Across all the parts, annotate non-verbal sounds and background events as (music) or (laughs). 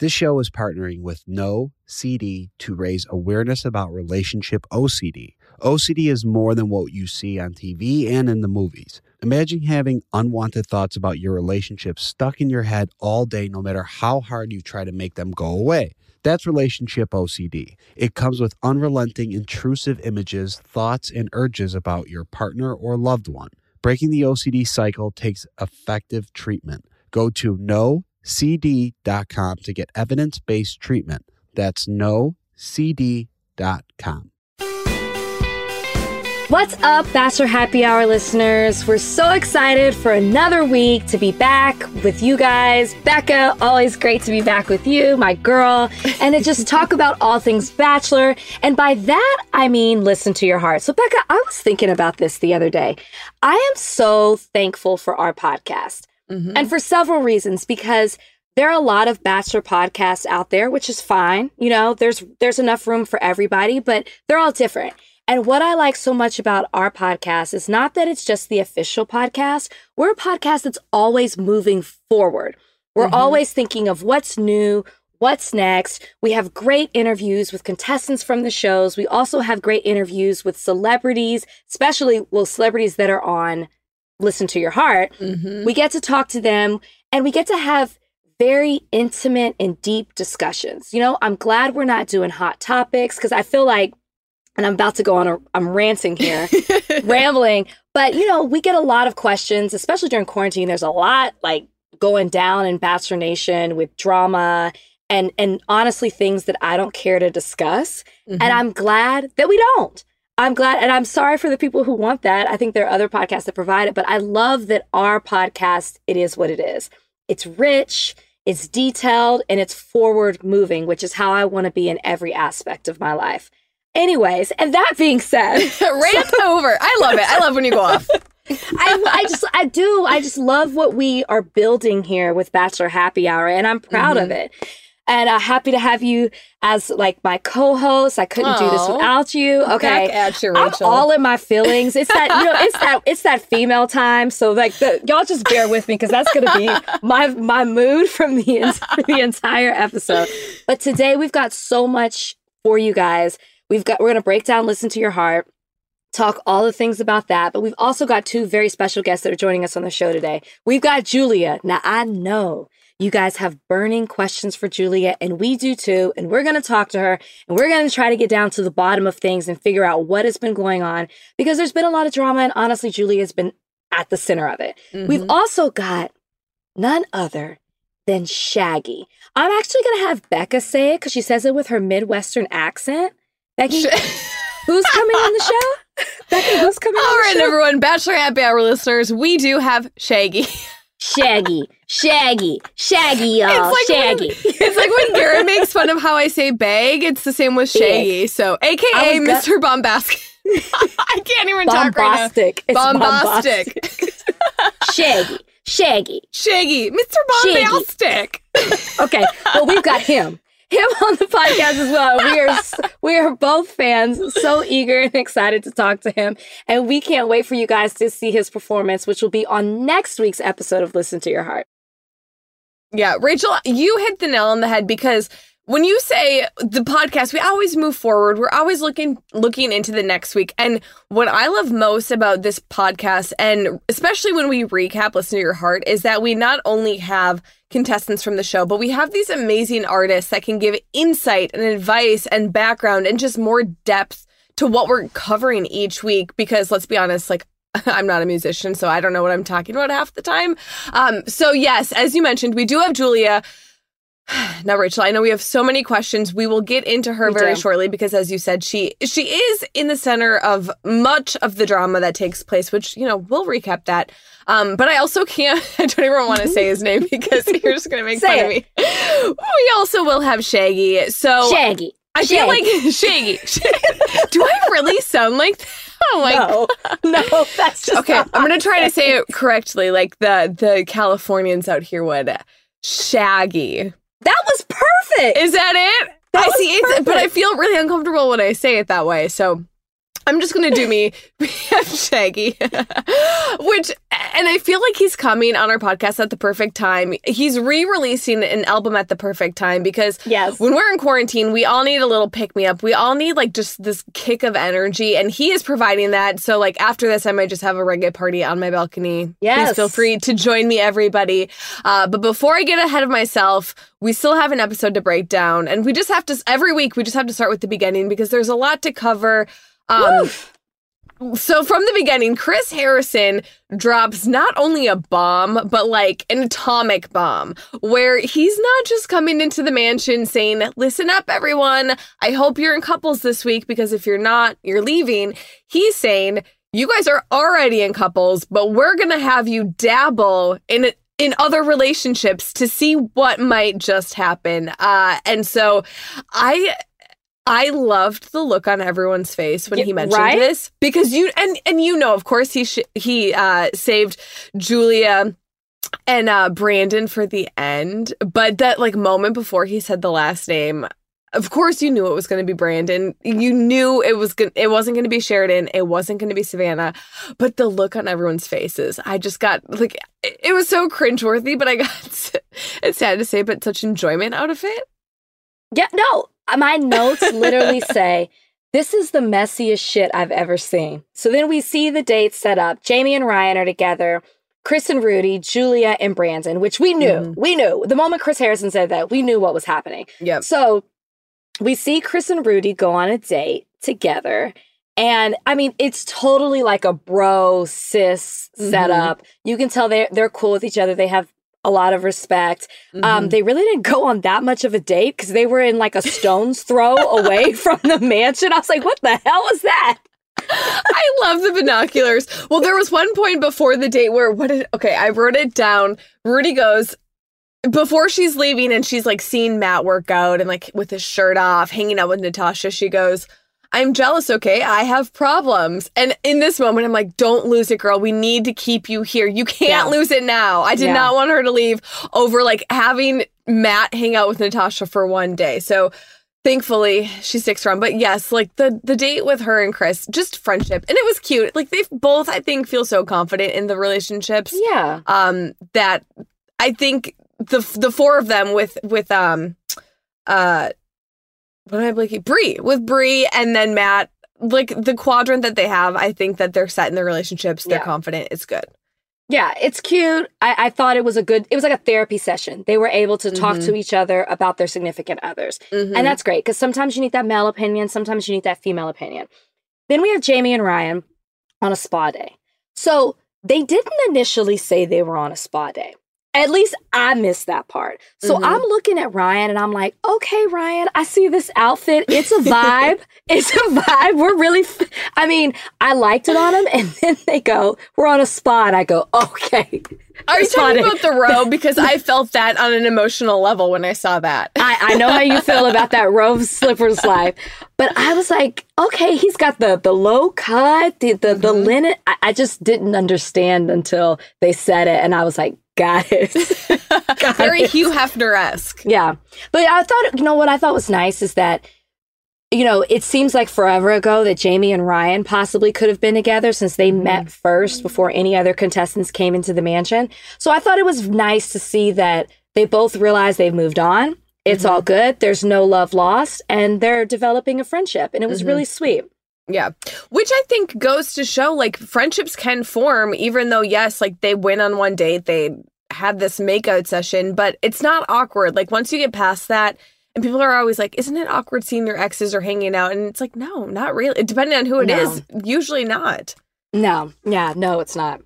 This show is partnering with No CD to raise awareness about relationship OCD. OCD is more than what you see on TV and in the movies. Imagine having unwanted thoughts about your relationship stuck in your head all day, no matter how hard you try to make them go away. That's relationship OCD. It comes with unrelenting, intrusive images, thoughts, and urges about your partner or loved one. Breaking the OCD cycle takes effective treatment. Go to nocd.com to get evidence based treatment. That's nocd.com. What's up, Bachelor Happy Hour listeners? We're so excited for another week to be back with you guys. Becca, always great to be back with you, my girl, and to just talk about all things Bachelor. And by that, I mean listen to your heart. So, Becca, I was thinking about this the other day. I am so thankful for our podcast, mm-hmm. and for several reasons, because there are a lot of bachelor podcasts out there which is fine you know there's there's enough room for everybody but they're all different and what I like so much about our podcast is not that it's just the official podcast. We're a podcast that's always moving forward. We're mm-hmm. always thinking of what's new, what's next. We have great interviews with contestants from the shows. We also have great interviews with celebrities, especially well celebrities that are on Listen to Your Heart. Mm-hmm. We get to talk to them and we get to have very intimate and deep discussions. You know, I'm glad we're not doing hot topics because I feel like and I'm about to go on a I'm ranting here, (laughs) rambling. But you know, we get a lot of questions, especially during quarantine. There's a lot like going down in Bachelor Nation with drama and and honestly things that I don't care to discuss. Mm-hmm. And I'm glad that we don't. I'm glad and I'm sorry for the people who want that. I think there are other podcasts that provide it, but I love that our podcast it is what it is. It's rich, it's detailed, and it's forward moving, which is how I want to be in every aspect of my life. Anyways, and that being said, (laughs) rant over. I love it. I love when you go off. (laughs) I, I just, I do. I just love what we are building here with Bachelor Happy Hour, and I'm proud mm-hmm. of it. And uh, happy to have you as like my co-host. I couldn't Aww. do this without you. Okay, Back at you, I'm all in my feelings. It's that you know, it's that it's that female time. So like, the, y'all just bear with me because that's gonna be my my mood from the the entire episode. But today we've got so much for you guys We've got we're going to break down listen to your heart, talk all the things about that, but we've also got two very special guests that are joining us on the show today. We've got Julia. Now I know you guys have burning questions for Julia, and we do too. And we're going to talk to her and we're going to try to get down to the bottom of things and figure out what has been going on because there's been a lot of drama. And honestly, Julia's been at the center of it. Mm-hmm. We've also got none other than Shaggy. I'm actually going to have Becca say it because she says it with her Midwestern accent. Becky, who's coming on the (laughs) show? Becky, who's coming All on right, the show? everyone, Bachelor Happy Hour listeners, we do have Shaggy. Shaggy, Shaggy, Shaggy, y'all, it's like Shaggy. When, (laughs) it's like when Garrett makes fun of how I say bag, it's the same with Shaggy. So, AKA Mr. Bombastic. (laughs) I can't even talk right now. It's bombastic. bombastic. Shaggy, Shaggy. Shaggy, Mr. Bombastic. (laughs) okay, well, we've got him him on the podcast as well. We are we are both fans, so eager and excited to talk to him, and we can't wait for you guys to see his performance, which will be on next week's episode of Listen to Your Heart. Yeah, Rachel, you hit the nail on the head because when you say the podcast, we always move forward. We're always looking looking into the next week. And what I love most about this podcast, and especially when we recap Listen to Your Heart, is that we not only have contestants from the show, but we have these amazing artists that can give insight and advice and background and just more depth to what we're covering each week. Because let's be honest, like (laughs) I'm not a musician, so I don't know what I'm talking about half the time. Um, so yes, as you mentioned, we do have Julia (sighs) now, Rachel, I know we have so many questions. We will get into her we very do. shortly because, as you said, she she is in the center of much of the drama that takes place. Which you know we'll recap that. Um, but I also can't. (laughs) I don't even want to say his name (laughs) because you're just going to make fun it. of me. We also will have Shaggy. So Shaggy. I Shaggy. feel like Shaggy. Do I really sound like? That? (laughs) Oh my no, God. (laughs) no, that's just okay. I'm gonna try to say it correctly, like the the Californians out here would. Shaggy. That was perfect. Is that it? That I see it, but I feel really uncomfortable when I say it that way. So I'm just gonna do me (laughs) Shaggy, (laughs) which, and I feel like he's coming on our podcast at the perfect time. He's re-releasing an album at the perfect time because yes. when we're in quarantine, we all need a little pick me up. We all need like just this kick of energy, and he is providing that. So like after this, I might just have a reggae party on my balcony. Yes, Please feel free to join me, everybody. Uh, but before I get ahead of myself, we still have an episode to break down, and we just have to every week we just have to start with the beginning because there's a lot to cover. Um, so from the beginning, Chris Harrison drops not only a bomb, but like an atomic bomb, where he's not just coming into the mansion saying, Listen up, everyone. I hope you're in couples this week because if you're not, you're leaving. He's saying, You guys are already in couples, but we're going to have you dabble in in other relationships to see what might just happen. Uh, and so I I loved the look on everyone's face when he mentioned right? this because you and and you know, of course, he sh- he uh, saved Julia and uh, Brandon for the end, but that like moment before he said the last name, of course, you knew it was going to be Brandon. You knew it was going it wasn't going to be Sheridan. It wasn't going to be Savannah. But the look on everyone's faces, I just got like it was so cringeworthy. But I got it's (laughs) sad to say, but such enjoyment out of it. Yeah, no, my notes literally (laughs) say, this is the messiest shit I've ever seen. So then we see the dates set up. Jamie and Ryan are together. Chris and Rudy, Julia and Brandon, which we knew. Mm. We knew. The moment Chris Harrison said that, we knew what was happening. Yeah. So we see Chris and Rudy go on a date together. And I mean, it's totally like a bro sis mm-hmm. setup. You can tell they're they're cool with each other. They have a lot of respect. Um, mm-hmm. Um, they really didn't go on that much of a date because they were in like a stone's throw (laughs) away from the mansion. I was like, what the hell is that? I love the binoculars. Well, there was one point before the date where what did okay, I wrote it down. Rudy goes before she's leaving and she's like seeing Matt work out and like with his shirt off, hanging out with Natasha, she goes, I'm jealous, okay? I have problems. And in this moment, I'm like, don't lose it, girl. We need to keep you here. You can't yeah. lose it now. I did yeah. not want her to leave over like having Matt hang out with Natasha for one day. So thankfully she sticks around. But yes, like the the date with her and Chris, just friendship. And it was cute. Like they both, I think, feel so confident in the relationships. Yeah. Um, that I think the the four of them with with um uh what am I blinking? Bri with Bri and then Matt. Like the quadrant that they have, I think that they're set in their relationships. They're yeah. confident. It's good. Yeah, it's cute. I, I, thought it was a good. It was like a therapy session. They were able to talk mm-hmm. to each other about their significant others, mm-hmm. and that's great because sometimes you need that male opinion, sometimes you need that female opinion. Then we have Jamie and Ryan on a spa day. So they didn't initially say they were on a spa day. At least I missed that part. So mm-hmm. I'm looking at Ryan and I'm like, okay, Ryan, I see this outfit. It's a vibe. (laughs) it's a vibe. We're really, f- I mean, I liked it on him. And then they go, we're on a spot. I go, okay. Are you talking about the robe? (laughs) Because I felt that on an emotional level when I saw that. I, I know how you feel about that (laughs) robe slippers life, but I was like, okay, he's got the the low cut, the the, mm-hmm. the linen. I, I just didn't understand until they said it, and I was like, got it. (laughs) got Very it. Hugh Hefner esque. Yeah, but I thought you know what I thought was nice is that you know, it seems like forever ago that Jamie and Ryan possibly could have been together since they mm-hmm. met first before any other contestants came into the mansion. So I thought it was nice to see that they both realized they've moved on. It's all good. There's no love lost, and they're developing a friendship, and it was really sweet. Yeah. Which I think goes to show like friendships can form, even though, yes, like they went on one date, they had this makeout session, but it's not awkward. Like once you get past that, and people are always like, isn't it awkward seeing your exes or hanging out? And it's like, no, not really. Depending on who it No. is, usually not. No, yeah, no, it's not.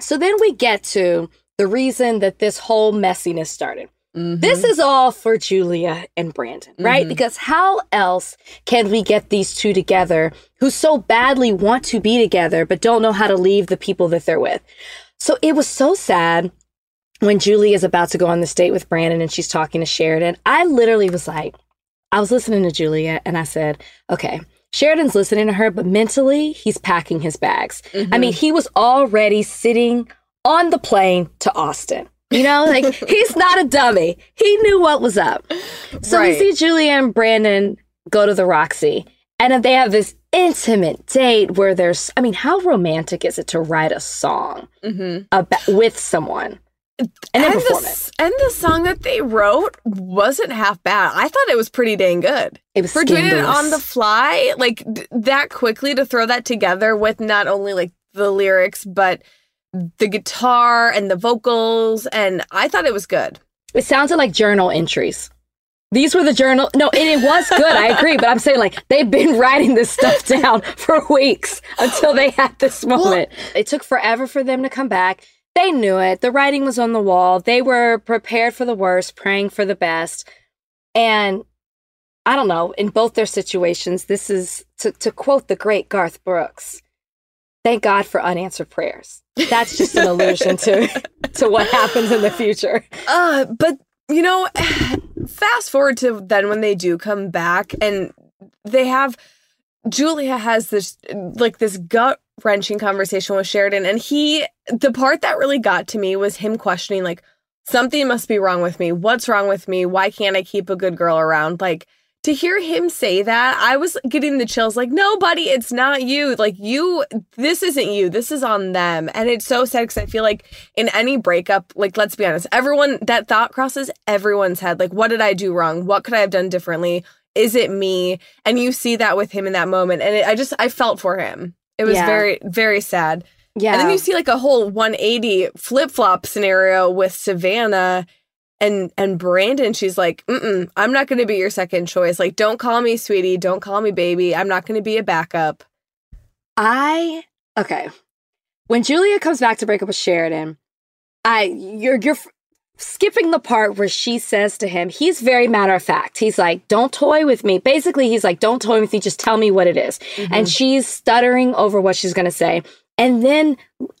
So then we get to the reason that this whole messiness started. Mm-hmm. This is all for Julia and Brandon, right? Mm-hmm. Because how else can we get these two together who so badly want to be together but don't know how to leave the people that they're with? So it was so sad when Julie is about to go on this date with Brandon and she's talking to Sheridan. I literally was like, I was listening to Julia and I said, okay, Sheridan's listening to her, but mentally he's packing his bags. I mm-hmm. mean, he was already sitting on the plane to Austin. You know, like (laughs) he's not a dummy. He knew what was up. So Right. we see Julia and Brandon go to the Roxy and they have this intimate date where there's, I mean, how romantic is it to write a song mm-hmm. about, with someone and And the, and the song that they wrote wasn't half bad. I thought it was pretty dang good. It was For doing it on the fly, like d- that quickly to throw that together with not only like the lyrics, but the guitar and the vocals. And I thought it was good. It sounded like journal entries. These were the journal. No, and it was good. I agree. But I'm saying, like, they've been (laughs) writing this stuff down for weeks until they had this moment. it took forever for them to come back. They knew it. The writing was on the wall. They were prepared for the worst, praying for the best. And I don't know, in both their situations, this is to, to quote the great Garth Brooks thank God for unanswered prayers. That's just an allusion to, to what happens in the future. Uh, but you know, fast forward to then when they do come back and they have Julia has this like this gut wrenching conversation with Sheridan, and he the part that really got to me was him questioning like something must be wrong with me. What's wrong with me? Why can't I keep a good girl around? Like to hear him say that, I was getting the chills. Like, no, buddy, it's not you. Like, you, this isn't you. This is on them. And it's so sad because I feel like in any breakup, like, let's be honest, everyone, that thought crosses everyone's head. Like, what did I do wrong? What could I have done differently? Is it me? And you see that with him in that moment. And it, I just, I felt for him. It was Yeah. very, very sad. Yeah. And then you see like a whole 180 flip flop scenario with Savannah and and Brandon. She's like, Mm-mm, I'm not going to be your second choice. Like, don't call me sweetie. Don't call me baby. I'm not going to be a backup. I okay. When Julia comes back to break up with Sheridan, I you're you're skipping the part where she says to him, he's very matter of fact. He's like, "Don't toy with me." Basically, he's like, "Don't toy with me. Just tell me what it is." And mm-hmm. she's stuttering over what she's going to say. And then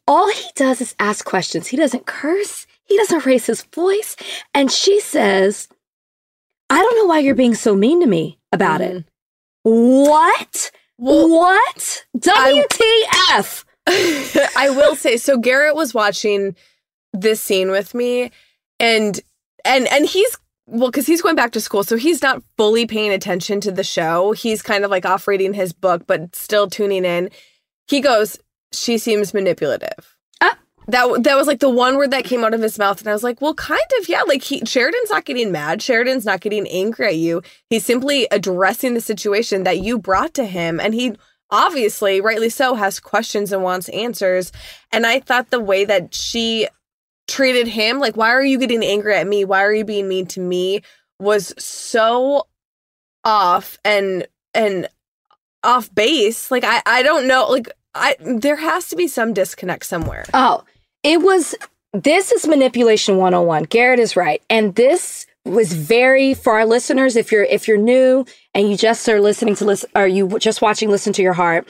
all he does is ask questions. He doesn't curse. He doesn't raise his voice. And she says, "I don't know why you're being so mean to me about it." Mm-hmm. What? Well- what? WTF? (laughs) I will say so Garrett was watching this scene with me and and and he's well cuz he's going back to school so he's not fully paying attention to the show. He's kind of like off reading his book but still tuning in. He goes, "She seems manipulative." That that was like the one word that came out of his mouth and I was like, "Well, kind of, yeah, like he Sheridan's not getting mad. Sheridan's not getting angry at you. He's simply addressing the situation that you brought to him and he obviously, rightly so, has questions and wants answers. And I thought the way that she treated him, like, why are you getting angry at me? Why are you being mean to me? Was so off and and off base. Like I I don't know. Like I there has to be some disconnect somewhere. Oh, it was this is manipulation 101. Garrett is right. And this was very for our listeners if you're if you're new and you just are listening to listen or you just watching listen to your heart.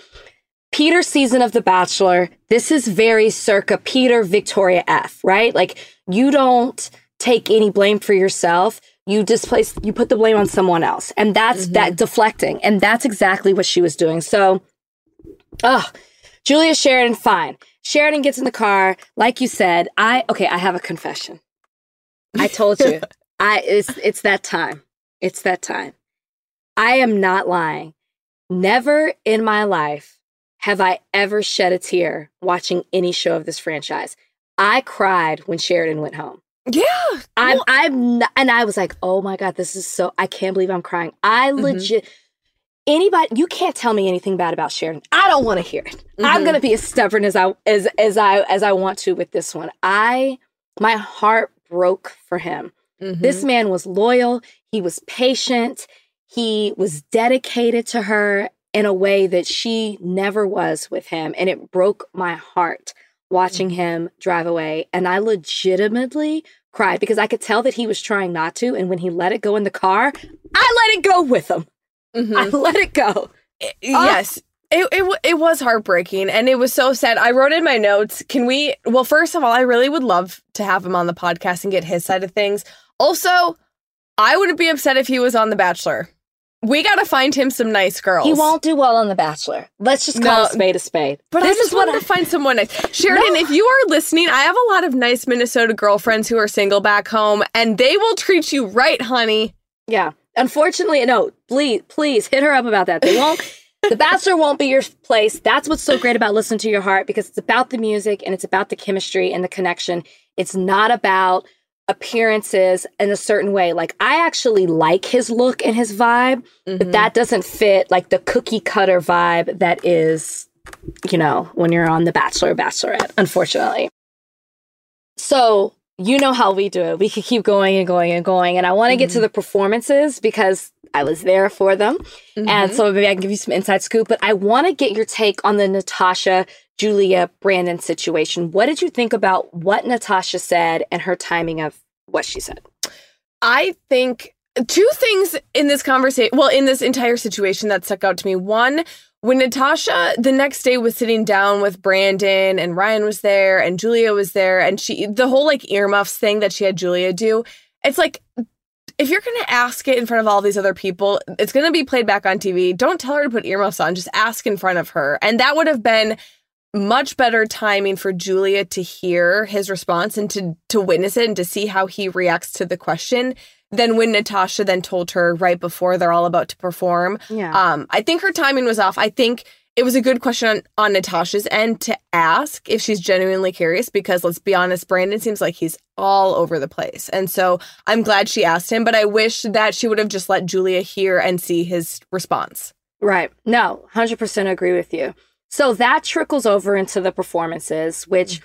peter season of The Bachelor, this is very circa Peter Victoria F, right? Like you don't take any blame for yourself. You displace you put the blame on someone else. And that's mm-hmm. that deflecting. And that's exactly what she was doing. So Ugh. Julia Sheridan, fine. Sheridan gets in the car. Like you said, I okay, I have a confession. I told you. (laughs) I it's it's that time. It's that time. I am not lying. Never in my life have I ever shed a tear watching any show of this franchise. I cried when Sheridan went home. Yeah. I'm, I'm, n- and I was like, oh my God, this is so, I can't believe I'm crying. I Mhm. legit, anybody, you can't tell me anything bad about Sharon. I don't want to hear it. I'm Mhm. going to be as stubborn as I, as, as I, as I want to with this one. I, my heart broke for him. Mhm. This man was loyal. He was patient. He was dedicated to her in a way that she never was with him. And it broke my heart watching him drive away. And I legitimately cried because I could tell that he was trying not to. And when he let it go in the car, I let it go with him. Mhm. I let it go. Yes. It, it it was heartbreaking and it was so sad. I wrote in my notes, can we well first of all, I really would love to have him on the podcast and get his side of things. Also, I wouldn't be upset if he was on The Bachelor. We got to find him some nice girls. He won't do well on The Bachelor. Let's just call No, a spade a spade. But this I just is what wanted I, to find someone nice. Sheridan, No. if you are listening, I have a lot of nice Minnesota girlfriends who are single back home, and they will treat you right, honey. Yeah. Unfortunately, no, please, please hit her up about that. They won't. the Bachelor won't be your place. That's what's so great about listening to your heart because it's about the music and it's about the chemistry and the connection. It's not about appearances in a certain way. Like I actually like his look and his vibe, but mm-hmm. that doesn't fit like the cookie cutter vibe that is, you know, when you're on The Bachelor or Bachelorette, unfortunately. So you know how we do it. We could keep going and going and going. And I want to get to mm-hmm. the performances because I was there for them. And mm-hmm. so maybe I can give you some inside scoop. But I want to get your take on the Natasha, Julia, Brandon situation. What did you think about what Natasha said and her timing of what she said? I think two things in this conversation, well, in this entire situation that stuck out to me. One, when Natasha the next day was sitting down with Brandon and Ryan was there and Julia was there and she, the whole like earmuffs thing that she had Julia do, it's like, if you're going to ask it in front of all these other people, it's going to be played back on TV. Don't tell her to put earmuffs on, just ask in front of her. And that would have been much better timing for Julia to hear his response and to to witness it and to see how he reacts to the question than when Natasha then told her right before they're all about to perform. Yeah. Um, I think her timing was off. I think it was a good question on, on Natasha's end to ask if she's genuinely curious because let's be honest, Brandon seems like he's all over the place. And so I'm glad she asked him, but I wish that she would have just let Julia hear and see his response. Right. No, 100% agree with you. So that trickles over into the performances, which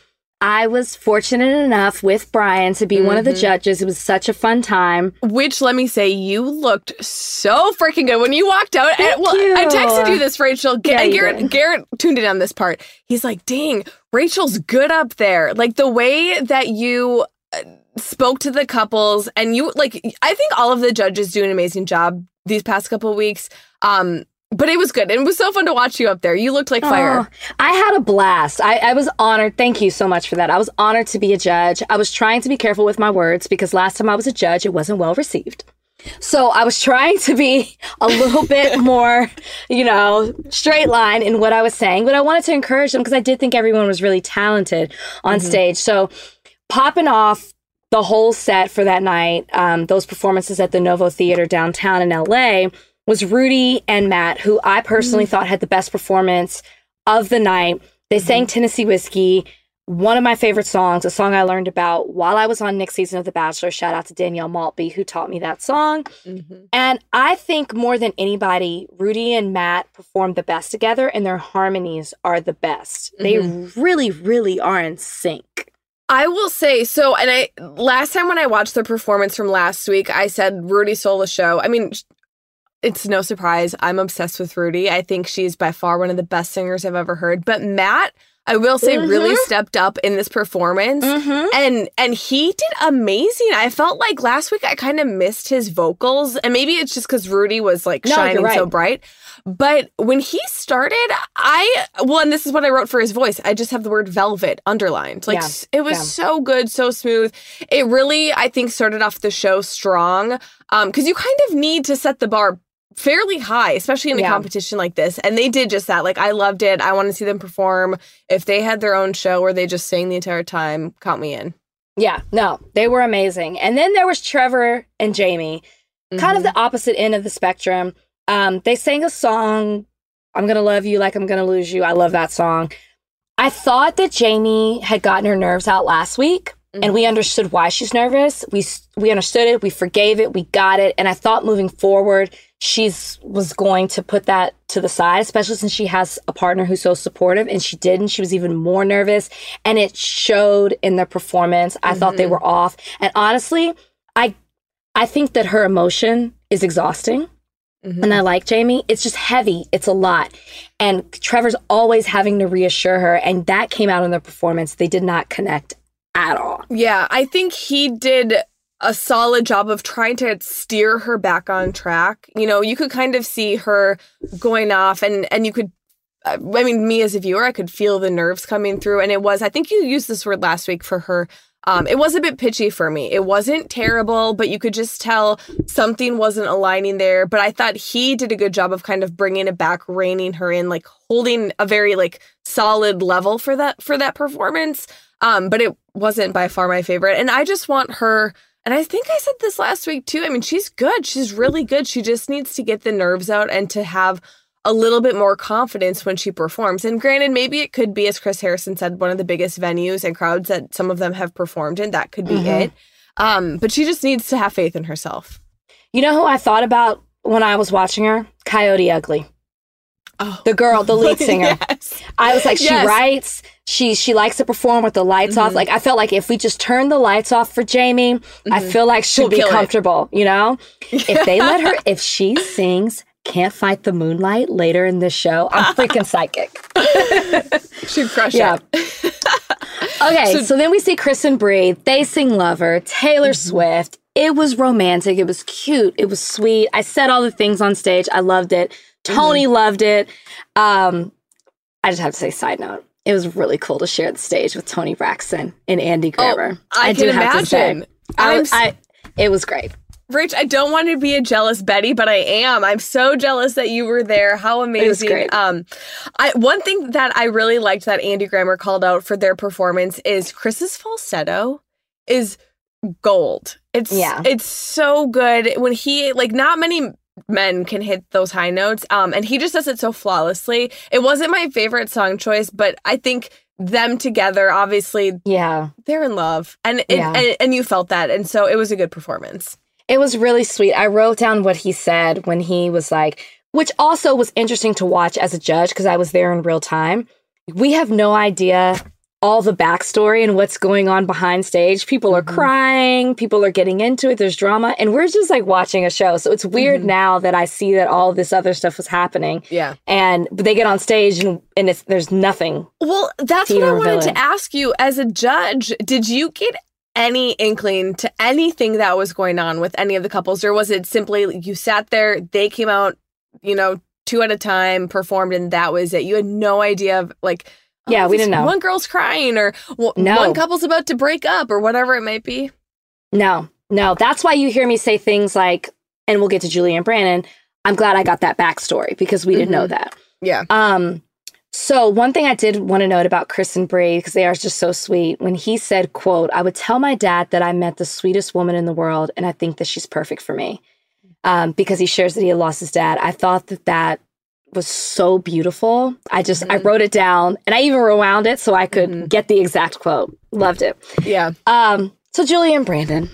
I was fortunate enough with Brian to be one of the Mhm. judges. It was such a fun time. Which let me say, you looked so freaking good when you walked out. Thank and, well, you. I texted you this, Rachel. Yeah, and Garrett, did. Garrett tuned in on this part. He's like, "Dang, Rachel's good up there." Like the way that you uh, spoke to the couples, and you like. I think all of the judges do an amazing job these past couple of weeks. Um, but it was good, and it was so fun to watch you up there. You looked like fire. Oh, I had a blast. I, I was honored. Thank you so much for that. I was honored to be a judge. I was trying to be careful with my words because last time I was a judge, it wasn't well received. So I was trying to be a little bit (laughs) more, you know, straight line in what I was saying, but I wanted to encourage them because I did think everyone was really talented on stage. So popping off the whole set for that night, um, those performances at the Novo Theater downtown in LA was Rudy and Matt, who I personally mm. thought had the best performance of the night. They mm-hmm. sang Tennessee Whiskey, one of my favorite songs, a song I learned about while I was on Nick's season of The Bachelor. Shout out to Danielle Maltby, who taught me that song. Mhm. And I think more than anybody, Rudy and Matt performed the best together, and their harmonies are the best. They mm-hmm. really, really are in sync. I will say so. And I last time when I watched the performance from last week, I said Rudy stole the show. I mean, it's no surprise. I'm obsessed with Rudy. I think she's by far one of the best singers I've ever heard. But Matt, I will say, really stepped up in this performance. Mm-hmm. And and he did amazing. I felt like last week I kind of missed his vocals, and maybe it's just because Rudy was like No, shining so bright. But when he started, I well, and this is what I wrote for his voice. I just have the word velvet underlined. Like Yeah, it was yeah. so good, so smooth. It really, I think, started off the show strong. Um, because you kind of need to set the bar fairly high, especially in a Yeah. competition like this. And they did just that. Like I loved it. I want to see them perform. If they had their own show where they just sang the entire time, count me in. Yeah, no, they were amazing. And then there was Trevor and Jamie, kind of Mhm. the opposite end of the spectrum. Um, they sang a song, I'm Gonna Love You Like I'm Gonna Lose You. I love that song. I thought that Jamie had gotten her nerves out last week. and we understood why she's nervous. We we understood it, we forgave it, we got it, and I thought moving forward she's was going to put that to the side, especially since she has a partner who's so supportive, and she didn't. She was even more nervous, and it showed in their performance. I thought they mm-hmm. were off, and honestly, I I think that her emotion is exhausting. Mm-hmm. And I like Jamie. It's just heavy. It's a lot. And Trevor's always having to reassure her. And that came out in their performance. They did not connect at all. Yeah, I think he did a solid job of trying to steer her back on track. You know, you could kind of see her going off and and you could I mean, me as a viewer, I could feel the nerves coming through and it was I think you used this word last week for her um, it was a bit pitchy for me. It wasn't terrible, but you could just tell something wasn't aligning there. But I thought he did a good job of kind of bringing it back, reining her in, like holding a very like solid level for that for that performance. Um, but it wasn't by far my favorite. And I just want her. And I think I said this last week too. I mean, she's good. She's really good. She just needs to get the nerves out and to have a little bit more confidence when she performs. And granted, maybe it could be, as Chris Harrison said, one of the biggest venues and crowds that some of them have performed in. That could be it. Um, but she just needs to have faith in herself. You know who I thought about when I was watching her? Coyote Ugly. Oh, The girl, the lead (laughs) singer. yes. I was like, she Yes. writes, she she likes to perform with the lights off. Like I felt like if we just turn the lights off for Jamie, I feel like she'll She'll be kill it. comfortable, you know? If they let her if (laughs) she sings Can't Fight the Moonlight later in this show, I'm freaking psychic. (laughs) She'd crush Yeah. it. (laughs) Okay, so, then we see Chris and Bri. They sing Lover, Taylor Mm-hmm. Swift. It was romantic. It was cute. It was sweet. I said all the things on stage. I loved it. Toni Mm-hmm. loved it. Um, I just have to say, side note, it was really cool to share the stage with Toni Braxton and Andy Grammer. Oh, I, can imagine. I, I'm, I, it was great. Rich, I don't want to be a jealous Betty, but I am. I'm so jealous that you were there. How amazing. Um I one thing that I really liked that Andy Grammer called out for their performance is Chris's falsetto is gold. It's Yeah. it's so good when he like not many men can hit those high notes um and he just does it so flawlessly. It wasn't my favorite song choice, but I think them together obviously Yeah. they're in love and it, Yeah. and, and you felt that and so it was a good performance. It was really sweet. I wrote down what he said when he was like, which also was interesting to watch as a judge because I was there in real time. We have no idea all the backstory and what's going on behind stage. People are mm-hmm. crying, people are getting into it, there's drama, and we're just like watching a show. So it's weird mm-hmm. now that I see that all this other stuff was happening. Yeah. And but they get on stage and, and it's there's nothing. Well, that's what I wanted villain. to ask you as a judge. Did you get any inkling to anything that was going on with any of the couples, or was it simply you sat there, they came out, you know, two at a time, performed, and that was it? You had no idea of like, oh, Yeah, we didn't know. One girl's crying, or well, No. one couple's about to break up, or whatever it might be. No, no. That's why you hear me say things like, and we'll get to Julie and Brandon. I'm glad I got that backstory because we didn't know that. Yeah. Um, so one thing I did want to note about Chris and Bri, because they are just so sweet, when he said, quote, I would tell my dad that I met the sweetest woman in the world and I think that she's perfect for me. Um, because he shares that he had lost his dad. I thought that that was so beautiful. I just, I wrote it down and I even rewound it so I could get the exact quote. Loved it. Yeah. Um, so Julie and Brandon,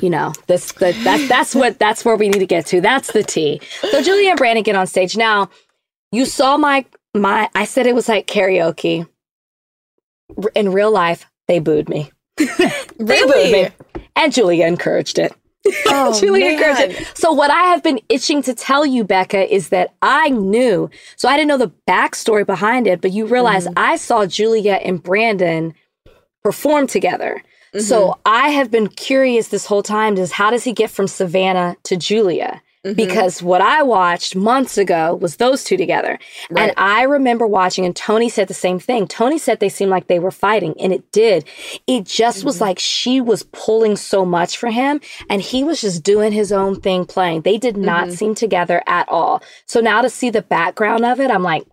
you know, this the, that that's what that's where we need to get to. That's the T. So Julie and Brandon get on stage. Now, you saw my my I said it was like karaoke. In real life, they booed me. (laughs) They booed me. And Julia encouraged it. (laughs) Oh, Julia encouraged So what I have been itching to tell you, Becca, is that I knew. So I didn't know the backstory behind it, but you realize Mm-hmm. I saw Julia and Brandon perform together. Mm-hmm. So I have been curious this whole time is how does he get from Savannah to Julia? Mm-hmm. Because what I watched months ago was those two together. And I remember watching, and Toni said the same thing. Toni said they seemed like they were fighting, and it did. It just Mm-hmm. was like she was pulling so much for him, and he was just doing his own thing playing. They did not Mm-hmm. seem together at all. So now to see the background of it, I'm like,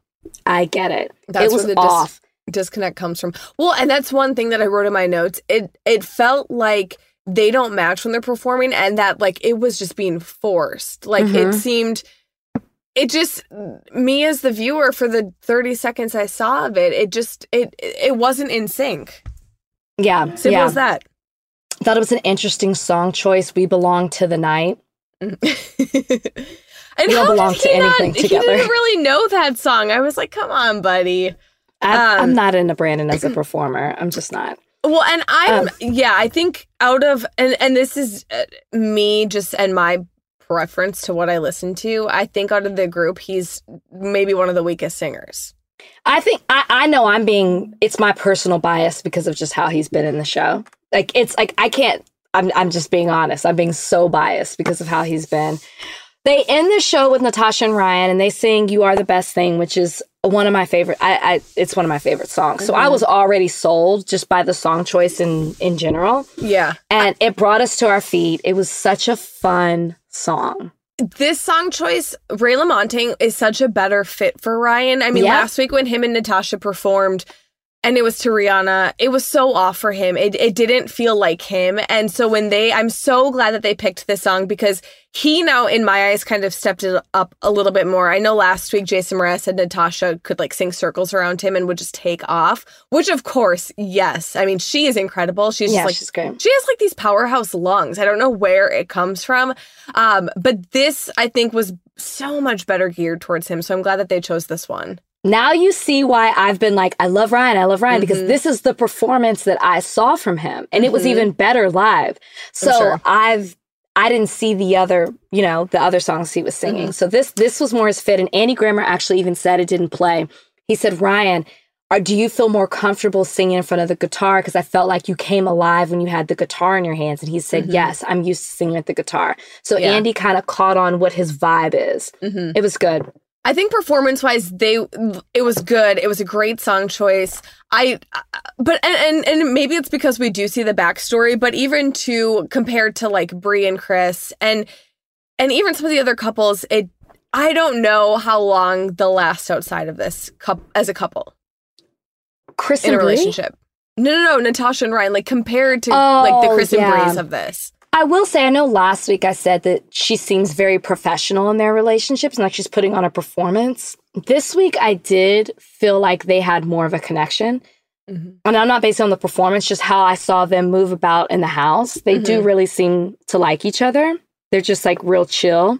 I get it. That's it was where the dis- off. disconnect comes from. Well, and that's one thing that I wrote in my notes. It it felt like they don't match when they're performing and that like it was just being forced. Like Mm-hmm. it seemed it just me as the viewer for the 30 seconds I saw of it, it just it it wasn't in sync. Yeah. Simple yeah. as that. Thought it was an interesting song choice. We belong to the night. (laughs) and We don't belong did to anything not, (laughs) together. He didn't really know that song. I was like, come on, buddy. I, Um, I'm not into Brandon as a (clears throat) performer. I'm just not. Well, and I'm Um, yeah, I think out of and and this is uh, me just and my preference to what I listen to. I think out of the group, he's maybe one of the weakest singers. I think I, I know I'm being it's my personal bias because of just how he's been in the show. Like it's like I can't I'm I'm just being honest. I'm being so biased because of how he's been. They end the show with Natasha and Ryan and they sing You Are the Best Thing, which is one of my favorite I, I it's one of my favorite songs. So I mm-hmm. was already sold just by the song choice in in general. Yeah. And it brought us to our feet. It was such a fun song. This song choice, Ray LaMontagne, is such a better fit for Ryan. I mean, Yeah. last week when him and Natasha performed and it was to Rihanna, it was so off for him. It, it didn't feel like him. And so when they, I'm so glad that they picked this song because he now, in my eyes, kind of stepped it up a little bit more. I know last week Jason Mraz said Natasha could like sing circles around him and would just take off, which of course, yes. I mean, she is incredible. She's yeah, just like, she's great. she has like these powerhouse lungs. I don't know where it comes from. Um, but this I think was so much better geared towards him. So I'm glad that they chose this one. Now you see why I've been like, I love Ryan, I love Ryan, because Mhm. this is the performance that I saw from him. And it was Mhm. even better live. So sure. I've I didn't see the other, you know, the other songs he was singing. So this this was more his fit. And Andy Grammer actually even said it didn't play. He said, Ryan, are, do you feel more comfortable singing in front of the guitar? Because I felt like you came alive when you had the guitar in your hands. And he said, Mhm. Yes, I'm used to singing with the guitar. So Yeah. Andy kind of caught on what his vibe is. Mm-hmm. It was good. I think performance wise, they it was good. It was a great song choice. I, but and, and and maybe it's because we do see the backstory, but even to compared to like Bri and Chris and and even some of the other couples, it I don't know how long they'll last outside of this cup as a couple Chris in a and Brie? relationship. No, no, no, Natasha and Ryan, like compared to like the Oh, Chris yeah. and Breeze of this. I will say, I know last week I said that she seems very professional in their relationships and like she's putting on a performance. This week, I did feel like they had more of a connection. Mhm. And I'm not based on the performance, just how I saw them move about in the house. They do really seem to like each other. They're just like real chill.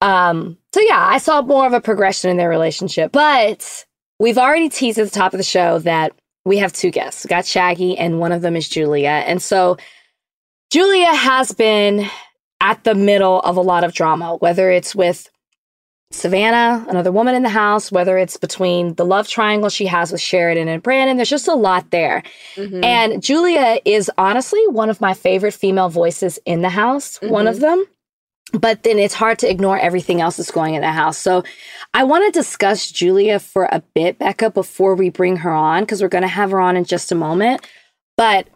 Um, so yeah, I saw more of a progression in their relationship. But we've already teased at the top of the show that we have two guests. We got Shaggy, and one of them is Julia. And so Julia has been at the middle of a lot of drama, whether it's with Savannah, another woman in the house, whether it's between the love triangle she has with Sheridan and Brandon. There's just a lot there. Mhm. And Julia is honestly one of my favorite female voices in the house, one of them. But then it's hard to ignore everything else that's going in the house. So I want to discuss Julia for a bit, Becca, before we bring her on, because we're going to have her on in just a moment. But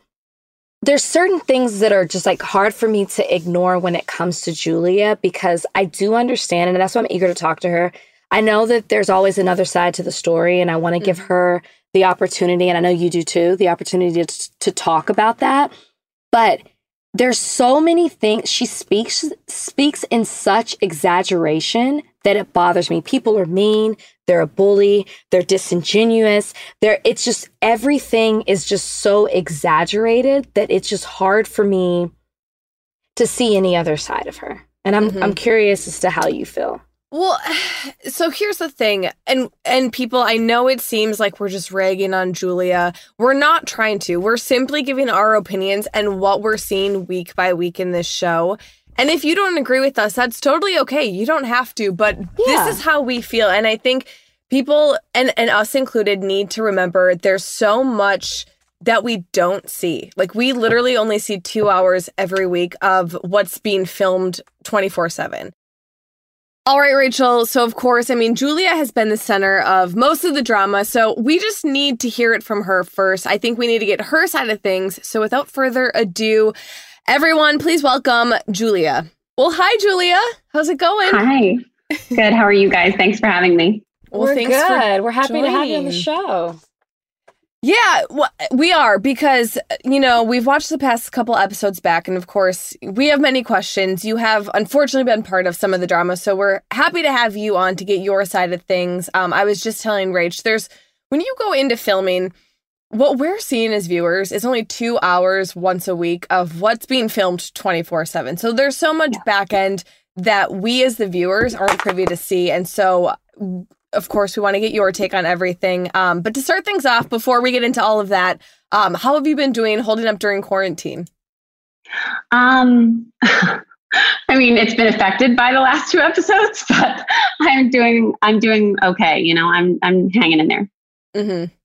there's certain things that are just like hard for me to ignore when it comes to Julia because I do understand, and that's why I'm eager to talk to her. I know that there's always another side to the story, and I want to give mm-hmm. her the opportunity, and I know you do too, the opportunity to, to talk about that. But there's so many things she speaks speaks in such exaggeration that it bothers me. People are mean, they're a bully, they're disingenuous. They're it's just everything is just so exaggerated that it's just hard for me to see any other side of her. And I'm Mhm. I'm curious as to how you feel. Well, (sighs) so here's the thing, and and people, I know it seems like we're just ragging on Julia. We're not trying to. We're simply giving our opinions and what we're seeing week by week in this show. And if you don't agree with us, that's totally okay. You don't have to, but Yeah. this is how we feel. And I think people and and us included need to remember there's so much that we don't see. Like we literally only see 2 hours every week of what's being filmed 24/7. All right, Rachel. So, of course, I mean, Julia has been the center of most of the drama. So, we just need to hear it from her first. I think we need to get her side of things. So, without further ado, everyone, please welcome Julia. Well, hi, Julia. How's it going? Hi. Good. How are you guys? Thanks for having me. Well, We're thanks for good. We're happy to have you on the show. Yeah, well, we are because, you know, we've watched the past couple episodes back, and of course, we have many questions. You have unfortunately been part of some of the drama, so we're happy to have you on to get your side of things. Um, I was just telling Rach, there's when you go into filming, what we're seeing as viewers is only two hours once a week of what's being filmed 24 7. So there's so much yeah. back end that we as the viewers aren't privy to see. And so, of course, we want to get your take on everything. Um, but to start things off, before we get into all of that, um, how have you been doing holding up during quarantine? Um, (laughs) I mean, it's been affected by the last two episodes, (laughs) but I'm doing I'm doing okay. You know, I'm I'm hanging in there. Mm-hmm.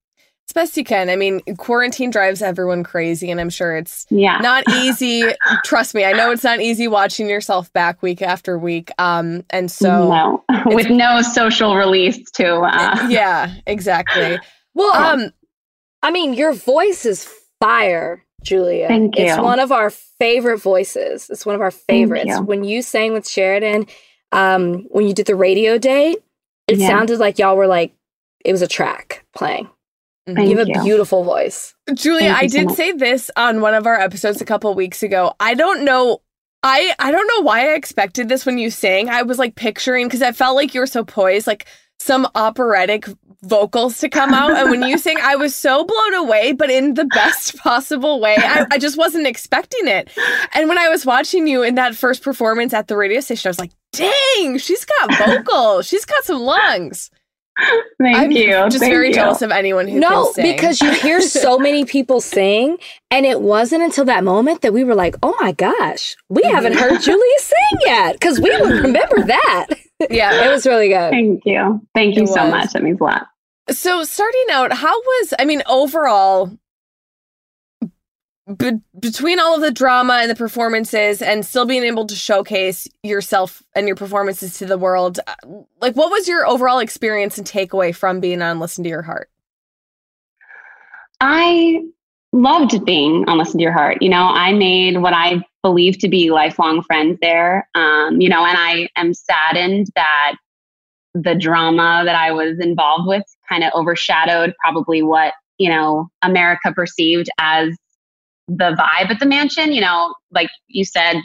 As best you can. I mean, quarantine drives everyone crazy, and I'm sure it's yeah. not easy. Trust me, I know it's not easy watching yourself back week after week. Um, and so no, with no social release too. Uh. Yeah, exactly. Well, um, I mean, your voice is fire Julia. Thank you. It's one of our favorite voices. It's one of our favorites. You. When you sang with Sheridan, um, when you did the radio date, it yeah. sounded like y'all were like it was a track playing. Thank you have a beautiful voice. Julia, I did so say this on one of our episodes a couple weeks ago. I don't know I I don't know why I expected this when you sang. I was like picturing because I felt like you were so poised, like some operatic vocals to come out. And when you sing, I was so blown away, but in the best (laughs) possible way. I, I, just wasn't expecting it. And when I was watching you in that first performance at the radio station, I was like, dang, she's got vocals. she's got some lungs. (laughs) Thank I'm you. Just Thank very you. jealous of anyone who no, because you hear so (laughs) many people sing, and it wasn't until that moment that we were like, "Oh my gosh, we mm-hmm. haven't heard Julia sing yet," because we would (laughs) remember that. Yeah, it was really good. Thank you. Thank you it so was. much. That means a lot. So, starting out, how was, I mean, overall, be- between all of the drama and the performances and still being able to showcase yourself and your performances to the world, uh, like, what was your overall experience and takeaway from being on Listen to Your Heart? I loved being on Listen to Your Heart. You know, I made what I believe to be lifelong friends there. Um, you know, and I am saddened that the drama that I was involved with kind of overshadowed probably what, you know, America perceived as the vibe at the mansion. You know, like you said,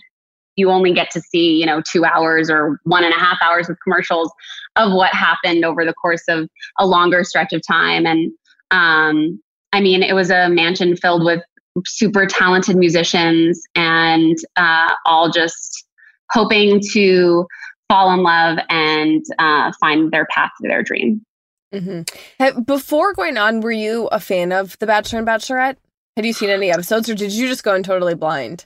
you only get to see, you know, two hours or one and a half hours of commercials of what happened over the course of a longer stretch of time. And um, I mean, it was a mansion filled with super talented musicians and uh, all just hoping to fall in love and uh, find their path to their dream. Mm-hmm. Before going on, were you a fan of The Bachelor and Bachelorette? Had you seen any episodes, or did you just go in totally blind?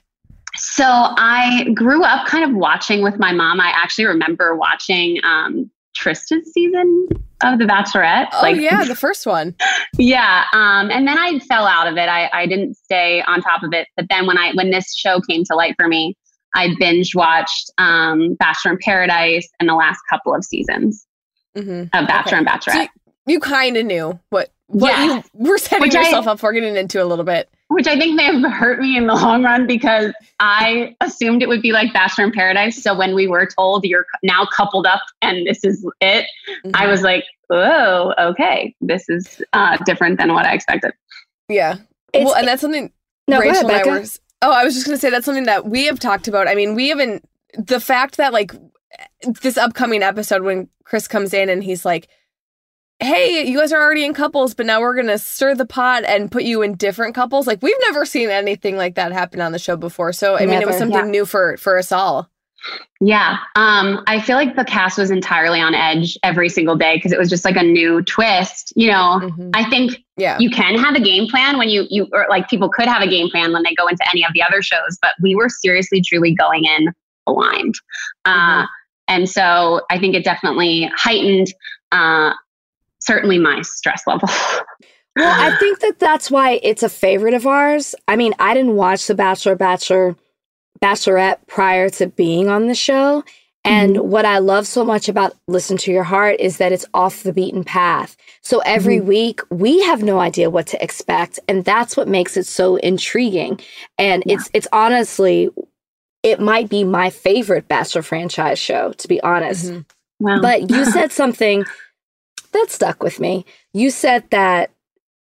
So I grew up kind of watching with my mom. I actually remember watching um, Trista's season of The Bachelorette. Oh like, yeah, (laughs) the first one. yeah, um, and then I fell out of it. I, I didn't stay on top of it. But then when I when this show came to light for me, I binge watched um, Bachelor in Paradise and the last couple of seasons mm-hmm. of Bachelor okay. and Bachelorette. So you, you kind of knew what what yeah. you were setting which yourself I, up for getting into a little bit. Which I think may have hurt me in the long run because I assumed it would be like Bachelor in Paradise. So when we were told you're now coupled up and this is it, mm-hmm. I was like, oh, okay, this is uh, different than what I expected. Yeah. It's, well, and that's something no, Rachel ahead, and I were Oh, I was just going to say that's something that we have talked about. I mean, we haven't, the fact that like this upcoming episode when Chris comes in and he's like, hey, you guys are already in couples, but now we're going to stir the pot and put you in different couples. Like, we've never seen anything like that happen on the show before. So, I never, mean, it was something yeah. new for, for us all. Yeah. Um, I feel like the cast was entirely on edge every single day because it was just like a new twist. You know, mm-hmm. I think yeah. you can have a game plan when you, you, or like people could have a game plan when they go into any of the other shows, but we were seriously, truly going in aligned. Uh, mm-hmm. Uh, and so I think it definitely heightened, uh, certainly my stress level. (laughs) well, I think that that's why it's a favorite of ours. I mean, I didn't watch The Bachelor, Bachelor Bachelorette prior to being on the show. And mm-hmm. what I love so much about Listen to Your Heart is that it's off the beaten path. So every mm-hmm. week we have no idea what to expect. And that's what makes it so intriguing. And yeah. it's it's honestly, it might be my favorite Bachelor franchise show, to be honest. Mm-hmm. Wow. But you said (laughs) something that stuck with me. You said that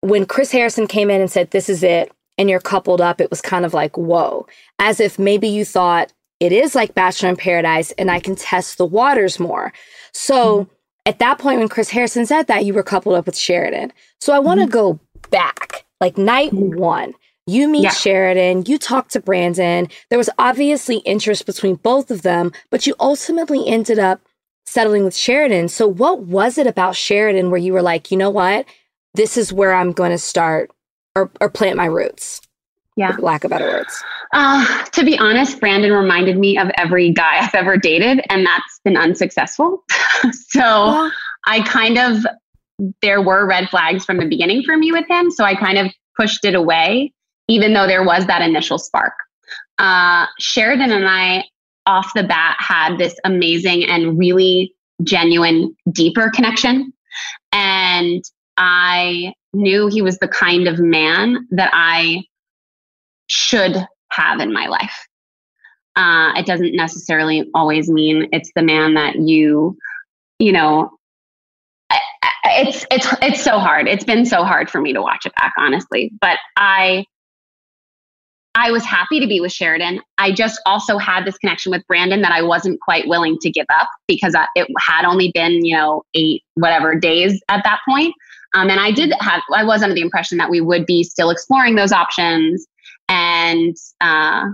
when Chris Harrison came in and said, This is it, and you're coupled up, it was kind of like, whoa, as if maybe you thought it is like Bachelor in Paradise and I can test the waters more. So mm-hmm. at that point, when Chris Harrison said that, you were coupled up with Sheridan. So I want to mm-hmm. go back like night one. You meet Yeah. Sheridan, you talk to Brandon. There was obviously interest between both of them, but you ultimately ended up settling with Sheridan. So, what was it about Sheridan where you were like, you know what? This is where I'm going to start or, or plant my roots, Yeah. lack of better words. Uh, to be honest, Brandon reminded me of every guy I've ever dated, and that's been unsuccessful. (laughs) so Well, I kind of, there were red flags from the beginning for me with him. So I kind of pushed it away, even though there was that initial spark. Uh, Sheridan and I, off the bat, had this amazing and really genuine, deeper connection. And I knew he was the kind of man that I should have in my life. Uh, it doesn't necessarily always mean it's the man that you, you know, it's it's it's so hard. It's been so hard for me to watch it back, honestly. But I I was happy to be with Sheridan. I just also had this connection with Brandon that I wasn't quite willing to give up because it had only been, you know, eight whatever days at that point. Um, and I did have, I was under the impression that we would be still exploring those options. And uh,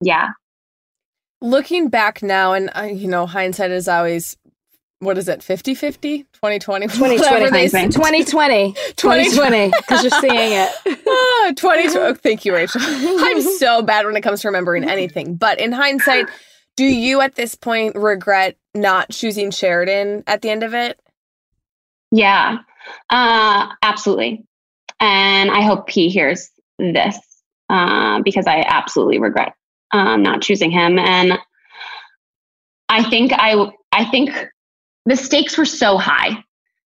yeah, Looking back now, and uh, you know, hindsight is always, what is it, 50 50? 2020? 2020, they hindsight. 2020, 2020, because you're seeing it. (laughs) Ah, 20 oh, thank you rachel (laughs) i'm so bad when it comes to remembering anything but in hindsight do you at this point regret not choosing sheridan at the end of it yeah, uh, absolutely. And I hope he hears this uh, because I absolutely regret um, not choosing him. And I think I, I think the stakes were so high.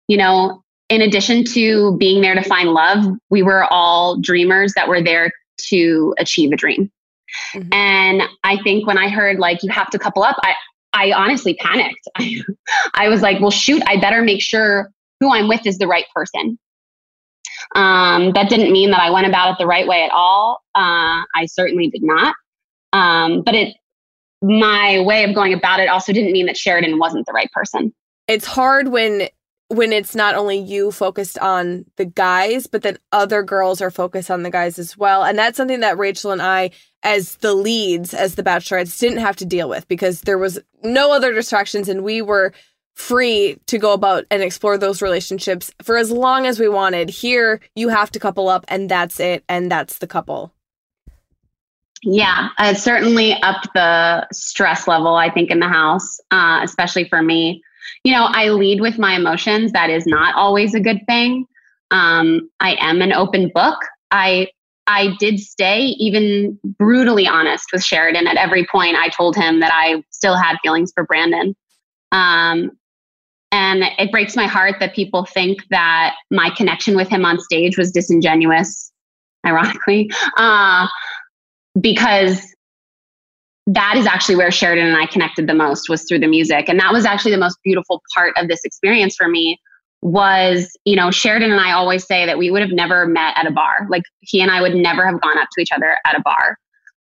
You know, in addition to being there to find love, we were all dreamers that were there to achieve a dream. Mhm. And I think when I heard like you have to couple up, I I honestly panicked. I, (laughs) I was like, well, shoot, I better make sure who I'm with is the right person. Um, that didn't mean that I went about it the right way at all. Uh, I certainly did not. Um, but it, my way of going about it also didn't mean that Sheridan wasn't the right person. It's hard when when it's not only you focused on the guys but then other girls are focused on the guys as well. And that's something that rachel and i as the leads as the bachelorettes didn't have to deal with because there was no other distractions and we were free to go about and explore those relationships for as long as we wanted. Here you have to couple up and that's it. And that's the couple. Yeah, it certainly upped the stress level, I think, in the house, uh, especially for me. You know, I lead with my emotions. That is not always a good thing. Um, I am an open book. I I did stay even brutally honest with Sheridan at every point. I told him that I still had feelings for Brandon. Um, and it breaks my heart that people think that my connection with him on stage was disingenuous, ironically. Uh, because that is actually where Sheridan and I connected the most was through the music. And that was actually the most beautiful part of this experience for me was, you know, Sheridan and I always say that we would have never met at a bar. Like he and I would never have gone up to each other at a bar.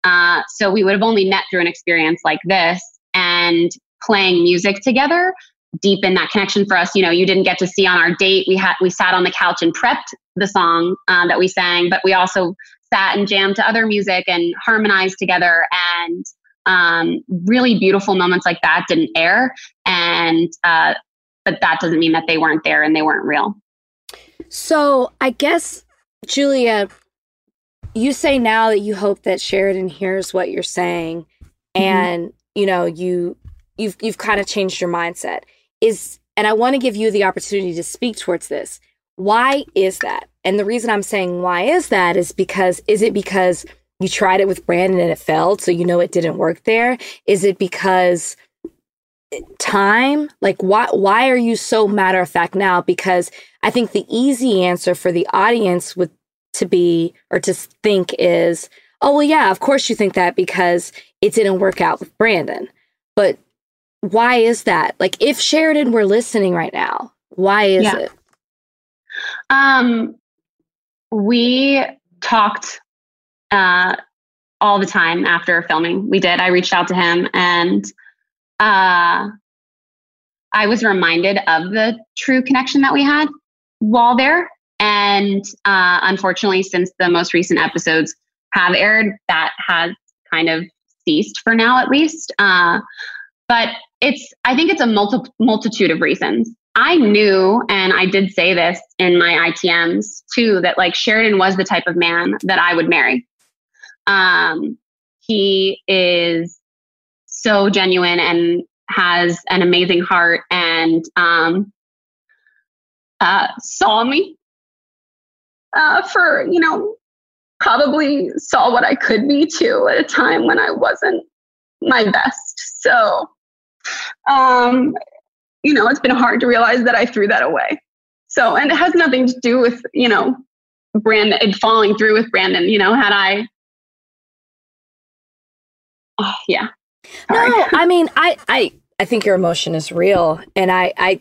Uh, so we would have only met through an experience like this and playing music together deepen that connection for us. You know, you didn't get to see on our date. We had we sat on the couch and prepped the song uh, that we sang, but we also sat and jammed to other music and harmonized together. And um, really beautiful moments like that didn't air. And uh, but that doesn't mean that they weren't there and they weren't real. So I guess, Julia, you say now that you hope that Sheridan hears what you're saying, and you know you you've you've kind of changed your mindset. Is and I want to give you the opportunity to speak towards this. Why is that? And the reason I'm saying why is that is because is it because you tried it with Brandon and it failed, so you know it didn't work there? Is it because time? Like why why are you so matter of fact now? Because I think the easy answer for the audience would to be or to think is, oh well yeah, of course you think that because it didn't work out with Brandon. But why is that? Like if Sheridan were listening right now, why is Yeah. it? Um, we talked uh, all the time after filming. We did. I reached out to him and uh, I was reminded of the true connection that we had while there. And uh, unfortunately, since the most recent episodes have aired, that has kind of ceased for now, at least. Uh, but it's, I think it's a multi- multitude of reasons. I knew, and I did say this in my ITMs too, that like Sheridan was the type of man that I would marry. Um, he is so genuine and has an amazing heart and um, uh, saw me uh, for, you know, probably saw what I could be too at a time when I wasn't my best. So, um, you know, it's been hard to realize that I threw that away. So, and it has nothing to do with, you know, Brandon falling through with Brandon. You know, had I, oh, (sighs) yeah. Sorry. No, I (laughs) mean, I, I, I think your emotion is real, and I, I,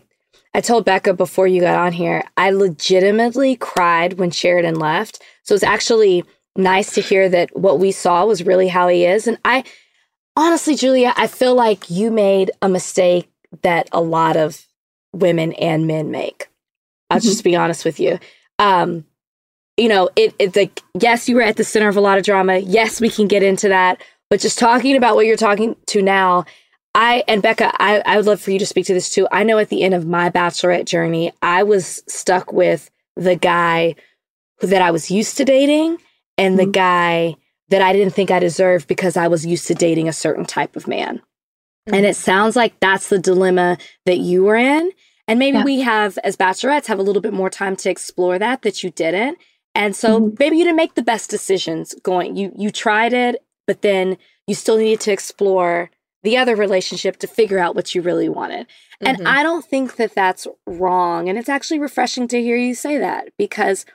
I told Becca before you got on here, I legitimately cried when Sheridan left. So it's actually nice to hear that what we saw was really how he is. And I, honestly, Julia, I feel like you made a mistake that a lot of women and men make. I'll mm-hmm. just be honest with you. Um, you know, it, it's like, yes, you were at the center of a lot of drama. Yes, we can get into that. But just talking about what you're talking to now, I and Becca, I, I would love for you to speak to this too. I know at the end of my bachelorette journey, I was stuck with the guy that I was used to dating and mm-hmm. the guy that I didn't think I deserved because I was used to dating a certain type of man. Mm-hmm. And it sounds like that's the dilemma that you were in. And maybe yeah. we have, as bachelorettes, have a little bit more time to explore that that you didn't. And so mm-hmm. maybe you didn't make the best decisions going. You you tried it, but then you still needed to explore the other relationship to figure out what you really wanted. Mm-hmm. And I don't think that that's wrong. And it's actually refreshing to hear you say that because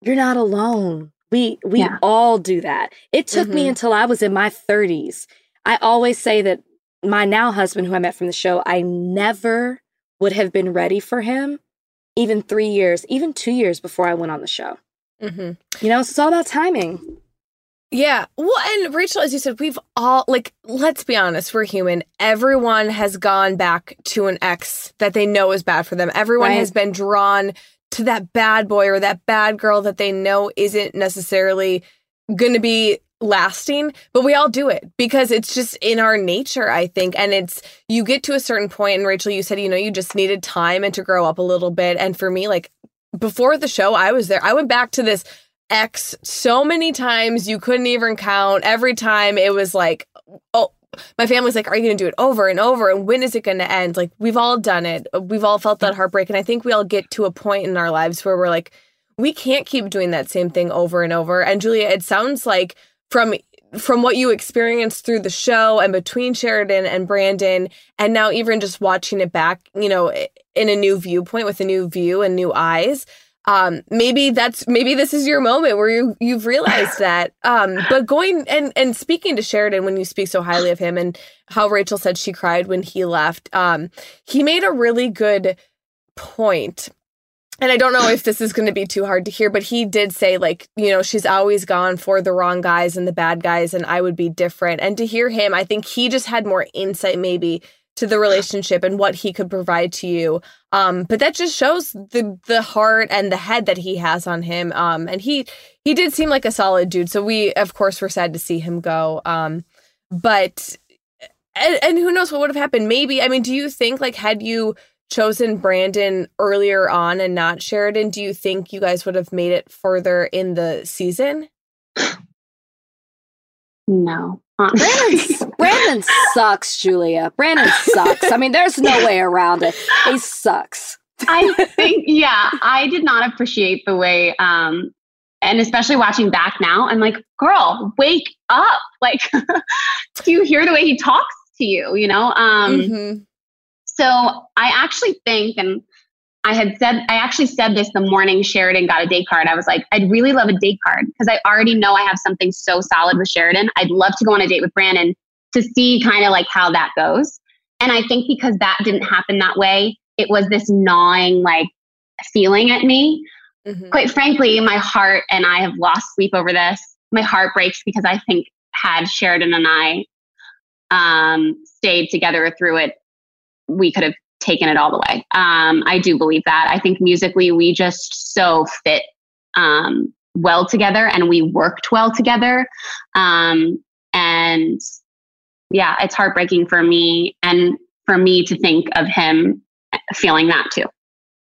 you're not alone. We we yeah. all do that. It took mm-hmm. me until I was in my 30s. I always say that my now husband who I met from the show, I never would have been ready for him even 3 years, even 2 years before I went on the show. Mm-hmm. You know, so it's all about timing. Yeah. Well, and Rachel, as you said, we've all, like, let's be honest, we're human. Everyone has gone back to an ex that they know is bad for them. Everyone right. has been drawn to that bad boy or that bad girl that they know isn't necessarily going to be lasting, but we all do it because it's just in our nature, I think. And it's, you get to a certain point, and Rachel, you said, you know, you just needed time and to grow up a little bit. And for me, like, before the show, I was there. I went back to this ex so many times you couldn't even count. Every time it was like, oh, my family's like, are you going to do it over and over? And when is it going to end? Like, we've all done it. We've all felt that heartbreak. And I think we all get to a point in our lives where we're like, we can't keep doing that same thing over and over. And Julia, it sounds like from from what you experienced through the show and between Sheridan and Brandon, and now even just watching it back, you know, in a new viewpoint with a new view and new eyes, um maybe that's maybe this is your moment where you you've realized (laughs) that um but going and and speaking to Sheridan when you speak so highly of him and how Rachel said she cried when he left um he made a really good point. point and I don't know if this is going to be too hard to hear, but he did say, like, you know, she's always gone for the wrong guys and the bad guys, and I would be different. And to hear him, I think he just had more insight, maybe, to the relationship and what he could provide to you. Um, but that just shows the the heart and the head that he has on him. Um, and he he did seem like a solid dude. So we of course were sad to see him go. Um, but and, and who knows what would have happened? Maybe I mean, do you think like had you chosen Brandon earlier on and not Sheridan, do you think you guys would have made it further in the season? No. Brandon, (laughs) Brandon sucks, Julia. Brandon sucks. I mean, there's no way around it. He sucks. I think, yeah, I did not appreciate the way, um, and especially watching back now, I'm like, girl, wake up. (laughs) Like, do you hear the way he talks to you? You know? Um, mm-hmm. So I actually think, and I had said, I actually said this the morning Sheridan got a date card. I was like, I'd really love a date card because I already know I have something so solid with Sheridan. I'd love to go on a date with Brandon to see kind of like how that goes. And I think because that didn't happen that way, it was this gnawing like feeling at me. Mm-hmm. Quite frankly, my heart and I have lost sleep over this. My heart breaks because I think had Sheridan and I um, stayed together through it, we could have taken it all the way. Um, I do believe that. I think musically we just so fit um, well together and we worked well together. Um, and yeah, it's heartbreaking for me and for me to think of him feeling that too.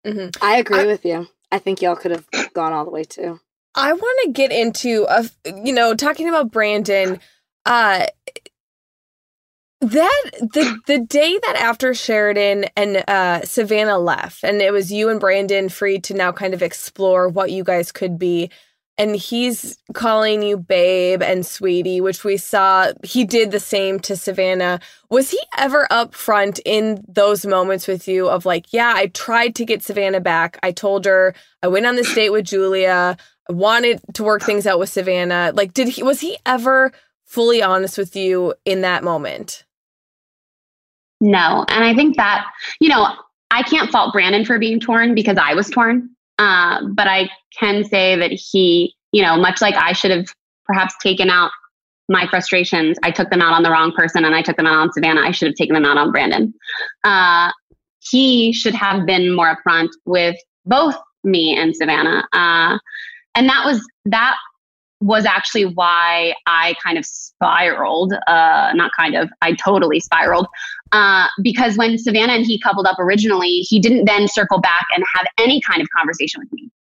Mm-hmm. I agree I, with you. I think y'all could have gone all the way too. I want to get into a, you know, talking about Brandon. Uh, that the the day that after Sheridan and uh, Savannah left, and it was you and Brandon free to now kind of explore what you guys could be and he's calling you babe and sweetie, which we saw he did the same to Savannah. Was he ever upfront in those moments with you of like, yeah, I tried to get Savannah back. I told her I went on this date with Julia. I wanted to work things out with Savannah. Like, did he was he ever fully honest with you in that moment? No. And I think that, you know, I can't fault Brandon for being torn because I was torn. Uh, but I can say that he, you know, much like I should have perhaps taken out my frustrations, I took them out on the wrong person and I took them out on Savannah. I should have taken them out on Brandon. Uh, he should have been more upfront with both me and Savannah. Uh, and that was that was actually why I kind of spiraled. Uh, not kind of, I totally spiraled. Uh, because when Savannah and he coupled up originally, he didn't then circle back and have any kind of conversation with me.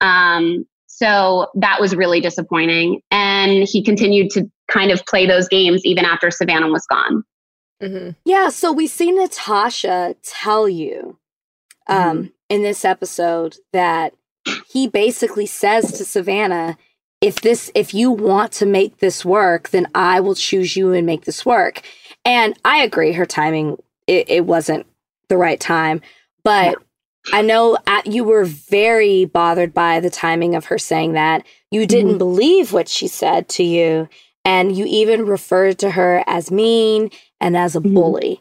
Um, so that was really disappointing. And he continued to kind of play those games even after Savannah was gone. Mm-hmm. Yeah. So we see Natasha tell you um, mm-hmm. in this episode that he basically says to Savannah, if this if you want to make this work then i will choose you and make this work and i agree her timing it, it wasn't the right time but i know at, you were very bothered by the timing of her saying that you didn't mm-hmm. believe what she said to you and you even referred to her as mean and as a mm-hmm. bully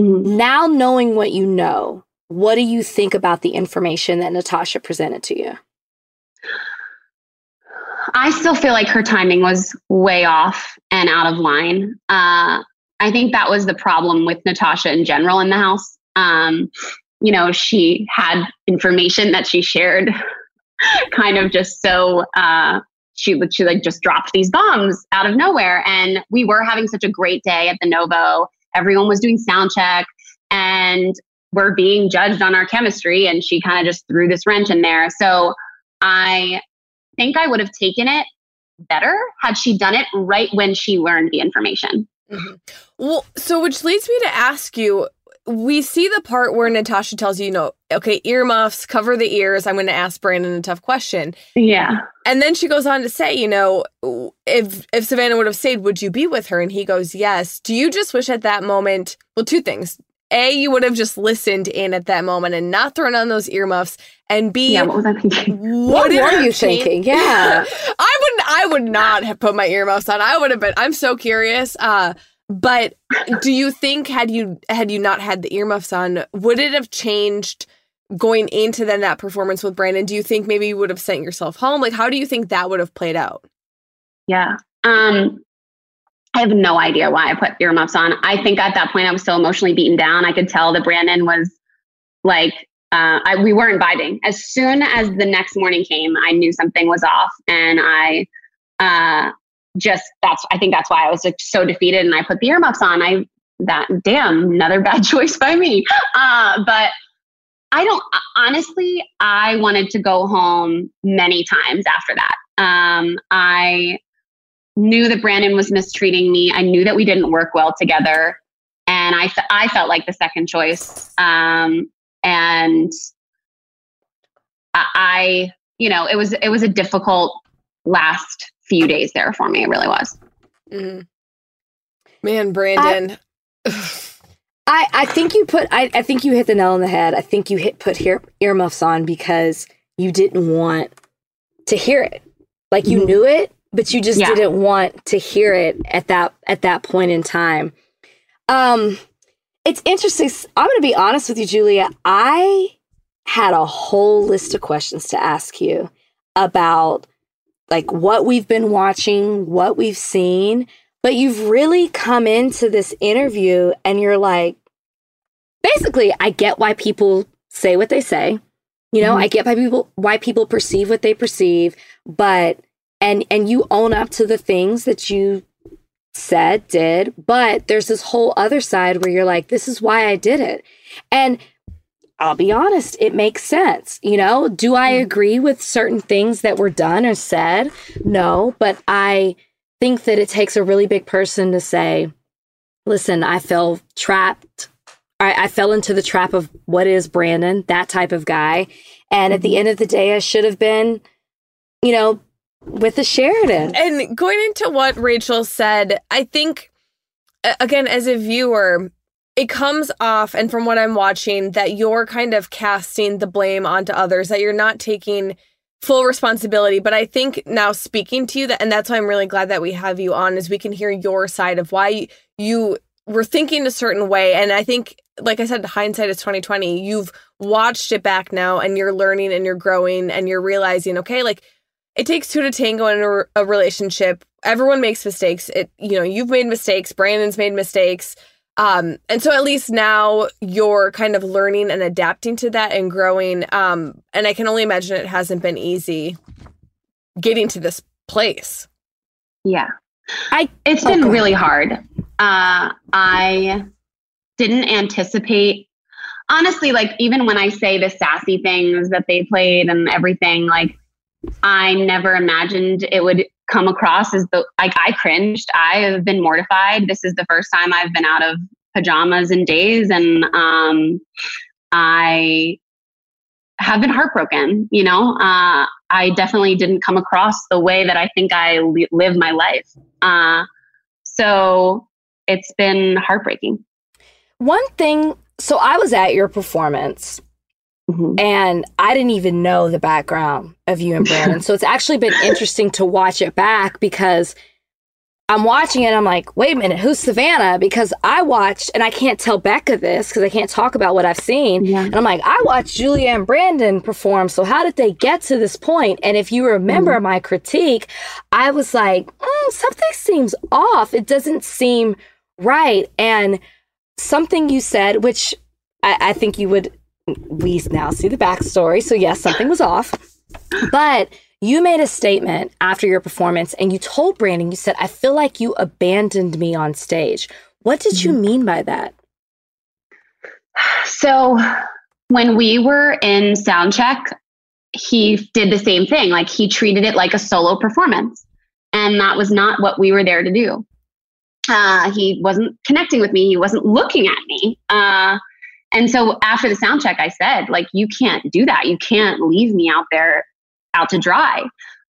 mm-hmm. now knowing what you know what do you think about the information that natasha presented to you I still feel like her timing was way off and out of line. Uh, I think that was the problem with Natasha in general in the house. Um, you know, she had information that she shared (laughs) kind of just so uh, she she like just dropped these bombs out of nowhere and we were having such a great day at the Novo. Everyone was doing sound check and we're being judged on our chemistry and she kind of just threw this wrench in there. So I think I would have taken it better had she done it right when she learned the information. Mm-hmm. Well, so which leads me to ask you we see the part where Natasha tells you, you know, okay, earmuffs, cover the ears. I'm going to ask Brandon a tough question. Yeah. And then she goes on to say, you know, if if Savannah would have stayed, would you be with her? And he goes, yes. Do you just wish at that moment? Well, two things. A, you would have just listened in at that moment and not thrown on those earmuffs. And B, yeah, what was I thinking? (laughs) What were you thinking? (laughs) Yeah, I wouldn't. I would not have put my earmuffs on. I would have been. I'm so curious. Uh, but do you think had you had you not had the earmuffs on, would it have changed going into then that performance with Brandon? Do you think maybe you would have sent yourself home? Like, how do you think that would have played out? Yeah. Um, I have no idea why I put earmuffs on. I think at that point I was so emotionally beaten down. I could tell that Brandon was like, uh, I, we weren't vibing. As soon as the next morning came, I knew something was off, and I uh, just that's. I think that's why I was like, so defeated, and I put the earmuffs on. I that damn another (laughs) bad choice by me. Uh, but I don't honestly. I wanted to go home many times after that. Um, I knew that Brandon was mistreating me. I knew that we didn't work well together. And I, I felt like the second choice. Um, and I, you know, it was, it was a difficult last few days there for me. It really was. Mm-hmm. Man, Brandon. I, (sighs) I, I, think you put, I, I think you hit the nail on the head. I think you hit, put ear, earmuffs on because you didn't want to hear it. Like you mm-hmm. knew it, but you just yeah. didn't want to hear it at that at that point in time. Um it's interesting. I'm going to be honest with you Julia. I had a whole list of questions to ask you about like what we've been watching, what we've seen, but you've really come into this interview and you're like basically, I get why people say what they say. You know, Mhm. I get why people why people perceive what they perceive, but and and you own up to the things that you said, did, but there's this whole other side where you're like, this is why I did it. And I'll be honest, it makes sense. You know, do I mm. agree with certain things that were done or said? No, but I think that it takes a really big person to say, listen, I fell trapped. I, I fell into the trap of what is Brandon, that type of guy. And at the mm-hmm. end of the day, I should have been, you know, with the Sheridan. And going into what Rachel said, I think, again, as a viewer, it comes off, and from what I'm watching, that you're kind of casting the blame onto others, that you're not taking full responsibility. But I think now speaking to you, that, and that's why I'm really glad that we have you on, is we can hear your side of why you were thinking a certain way. And I think, like I said, hindsight is 2020. You've watched it back now, and you're learning and you're growing, and you're realizing, okay, like it takes two to tango in a, a relationship. Everyone makes mistakes. It, you know, you've made mistakes. Brandon's made mistakes. Um, and so at least now you're kind of learning and adapting to that and growing. Um, and I can only imagine it hasn't been easy getting to this place. Yeah. I- it's oh, been really hard. Uh I didn't anticipate honestly, like even when I say the sassy things that they played and everything, like I never imagined it would come across as the like I cringed. I have been mortified. This is the first time I've been out of pajamas in days and um I have been heartbroken, you know. Uh I definitely didn't come across the way that I think I li- live my life. Uh so it's been heartbreaking. One thing, so I was at your performance Mhm. and I didn't even know the background of you and Brandon. so it's actually been (laughs) interesting to watch it back because I'm watching it and I'm like, wait a minute, who's Savannah? Because I watched, and I can't tell Becca this because I can't talk about what I've seen. Yeah. And I'm like, I watched Julia and Brandon perform. So how did they get to this point? And if you remember my critique, I was like, mm, something seems off. It doesn't seem right. And something you said, which I, I think you would, we now see the backstory. So yes, something was off. But you made a statement after your performance and you told Brandon, you said, I feel like you abandoned me on stage. What did you mean by that? So when we were in sound check, he did the same thing. Like he treated it like a solo performance. And that was not what we were there to do. Uh, he wasn't connecting with me. He wasn't looking at me. Uh, and so after the sound check, I said, like, you can't do that. You can't leave me out there out to dry.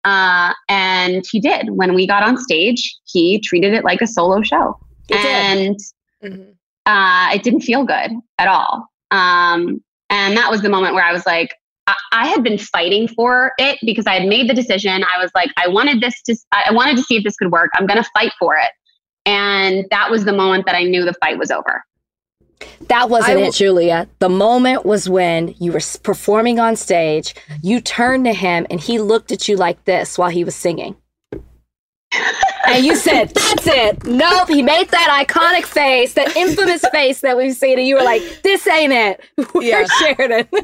Uh, and he did. When we got on stage, he treated it like a solo show. Did. and Mhm. uh, it didn't feel good at all. Um, and that was the moment where I was like, I, I had been fighting for it because I had made the decision. I was like, I wanted this to, I wanted to see if this could work. I'm going to fight for it. And that was the moment that I knew the fight was over. That wasn't w- it, Julia. The moment was when you were performing on stage, you turned to him and he looked at you like this while he was singing. and you said, That's it. Nope. He made that iconic face, that infamous face that we've seen. And you were like, This ain't it. (laughs) We're Yeah. Sheridan. (laughs)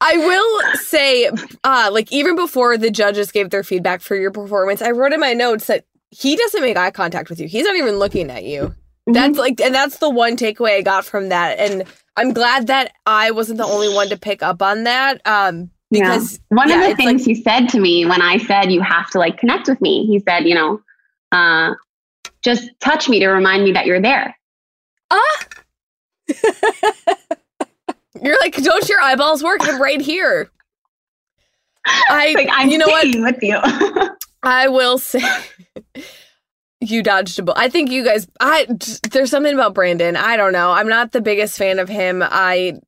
I will say, uh, like even before the judges gave their feedback for your performance, I wrote in my notes that he doesn't make eye contact with you. He's not even looking at you. That's like, and that's the one takeaway I got from that. And I'm glad that I wasn't the only one to pick up on that. Um, because One yeah, of the things like, he said to me when I said, you have to like connect with me, he said, you know, uh, just touch me to remind me that you're there. Uh (laughs) you're like, don't your eyeballs work? I'm right here. I, (laughs) Like, I'm you know what? with you. (laughs) I will say you dodged a bullet. I think you guys I there's something about Brandon. I don't know. I'm not the biggest fan of him. I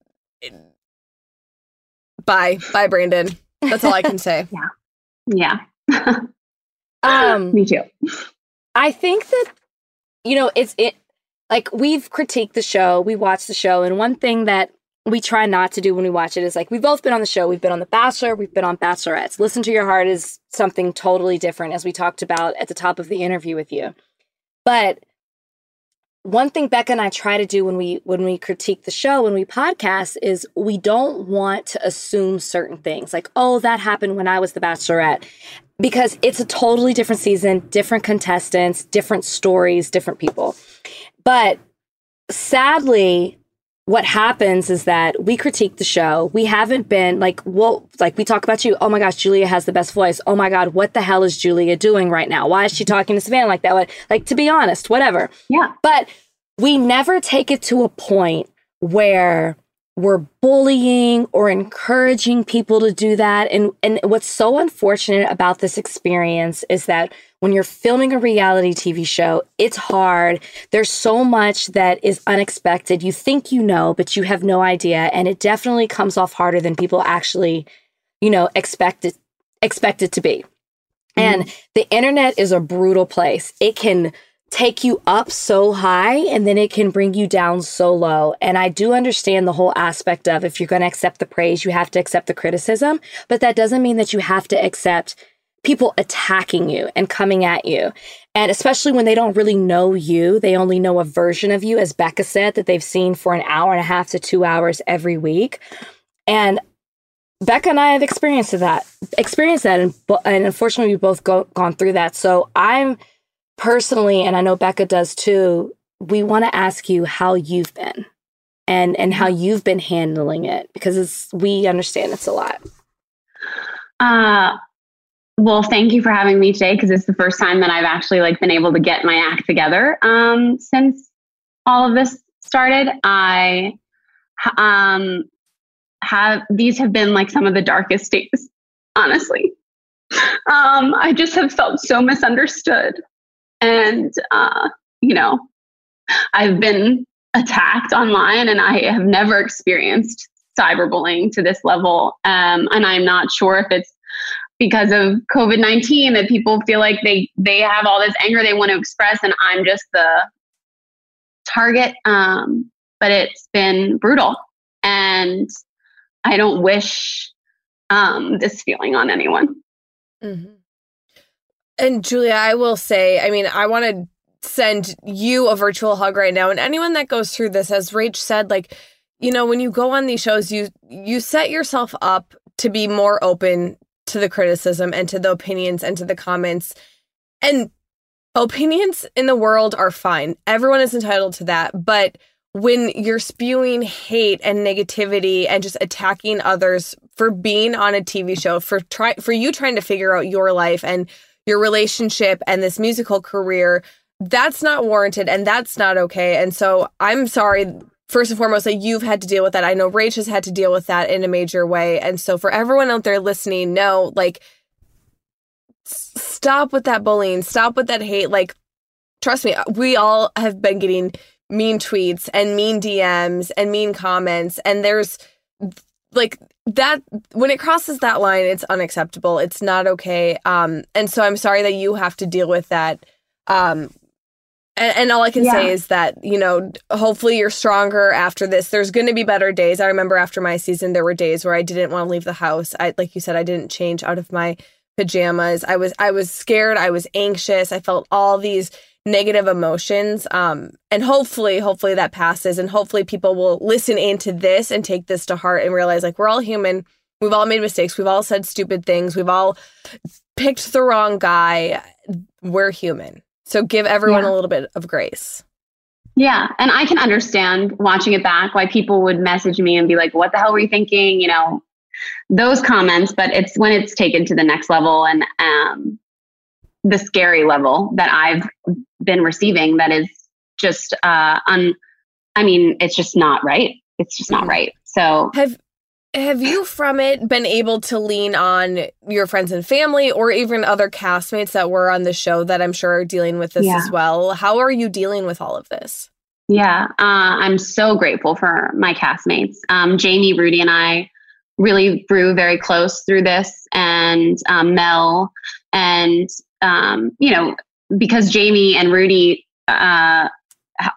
Bye. Bye Brandon. That's all I can say. (laughs) yeah, Yeah. (laughs) Um, me too. I think that you know it's it like we've critiqued the show, we watched the show, and one thing that we try not to do when we watch it is like we've both been on the show, we've been on The Bachelor, we've been on Bachelorettes. Listen to Your Heart is something totally different, as we talked about at the top of the interview with you. But one thing Becca and I try to do when we when we critique the show when we podcast is we don't want to assume certain things like oh that happened when I was the bachelorette because it's a totally different season, different contestants, different stories, different people. But sadly, what happens is that we critique the show. We haven't been like, well, like we talk about you. Oh my gosh, Julia has the best voice. Oh my God, what the hell is Julia doing right now? Why is she talking to Savannah like that? Like, to be honest, whatever. Yeah. But we never take it to a point where we're bullying or encouraging people to do that. And, and what's so unfortunate about this experience is that when you're filming a reality TV show, it's hard. There's so much that is unexpected. You think you know, but you have no idea. And it definitely comes off harder than people actually, you know, expect it, expect it to be. Mm-hmm. And the internet is a brutal place. It can take you up so high and then it can bring you down so low. And I do understand the whole aspect of if you're going to accept the praise, you have to accept the criticism, but that doesn't mean that you have to accept people attacking you and coming at you. And especially when they don't really know you, they only know a version of you, as Becca said, that they've seen for an hour and a half to two hours every week. And Becca and I have experienced that, experienced that, and, and unfortunately, we've both go, gone through that. So I'm personally, and I know Becca does too, we want to ask you how you've been and and how mm-hmm. you've been handling it because it's we understand it's a lot. Uh well, thank you for having me today because it's the first time that I've actually like been able to get my act together um, since all of this started. I um, have these have been like some of the darkest days, honestly. (laughs) Um, I just have felt so misunderstood and, uh, you know, I've been attacked online and I have never experienced cyberbullying to this level. Um, and I'm not sure if it's because of COVID 19 that people feel like they, they have all this anger they want to express and I'm just the target. Um, but it's been brutal. And I don't wish um, this feeling on anyone. Mm-hmm. And Julia, I will say, I mean, I want to send you a virtual hug right now. And anyone that goes through this, as Rach said, like, you know, when you go on these shows, you you set yourself up to be more open to the criticism and to the opinions and to the comments. And opinions in the world are fine. Everyone is entitled to that. But when you're spewing hate and negativity and just attacking others for being on a TV show, for try for you trying to figure out your life and your relationship and this musical career, that's not warranted and that's not okay. And so I'm sorry, first and foremost, that you've had to deal with that. I know Rach has had to deal with that in a major way. And so for everyone out there listening, no, like, stop with that bullying, stop with that hate. Like, trust me, we all have been getting mean tweets and mean DMs and mean comments. And there's like that when it crosses that line it's unacceptable. It's not okay. Um and so i'm sorry that you have to deal with that. Um and, and all i can yeah. say is that you know hopefully you're stronger after this. There's going to be better days. I remember after my season there were days where i didn't want to leave the house. I like you said i didn't change out of my pajamas. I was i was scared. I was anxious. I felt all these negative emotions um and hopefully hopefully that passes and hopefully people will listen into this and take this to heart and realize like we're all human. We've all made mistakes. We've all said stupid things. We've all picked the wrong guy. We're human. So give everyone yeah. a little bit of grace. Yeah and i can understand watching it back why people would message me and be like what the hell were you thinking? You know those comments but it's when it's taken to the next level and um the scary level that I've been receiving that is just uh un I mean, it's just not right. It's just not mm-hmm. right. So have have you from it been able to lean on your friends and family or even other castmates that were on the show that I'm sure are dealing with this yeah. as well? How are you dealing with all of this? Yeah, uh, I'm so grateful for my castmates. Um, Jamie, Rudi, and I really grew very close through this, and um, Mel, and um, you know, because Jamie and Rudi uh,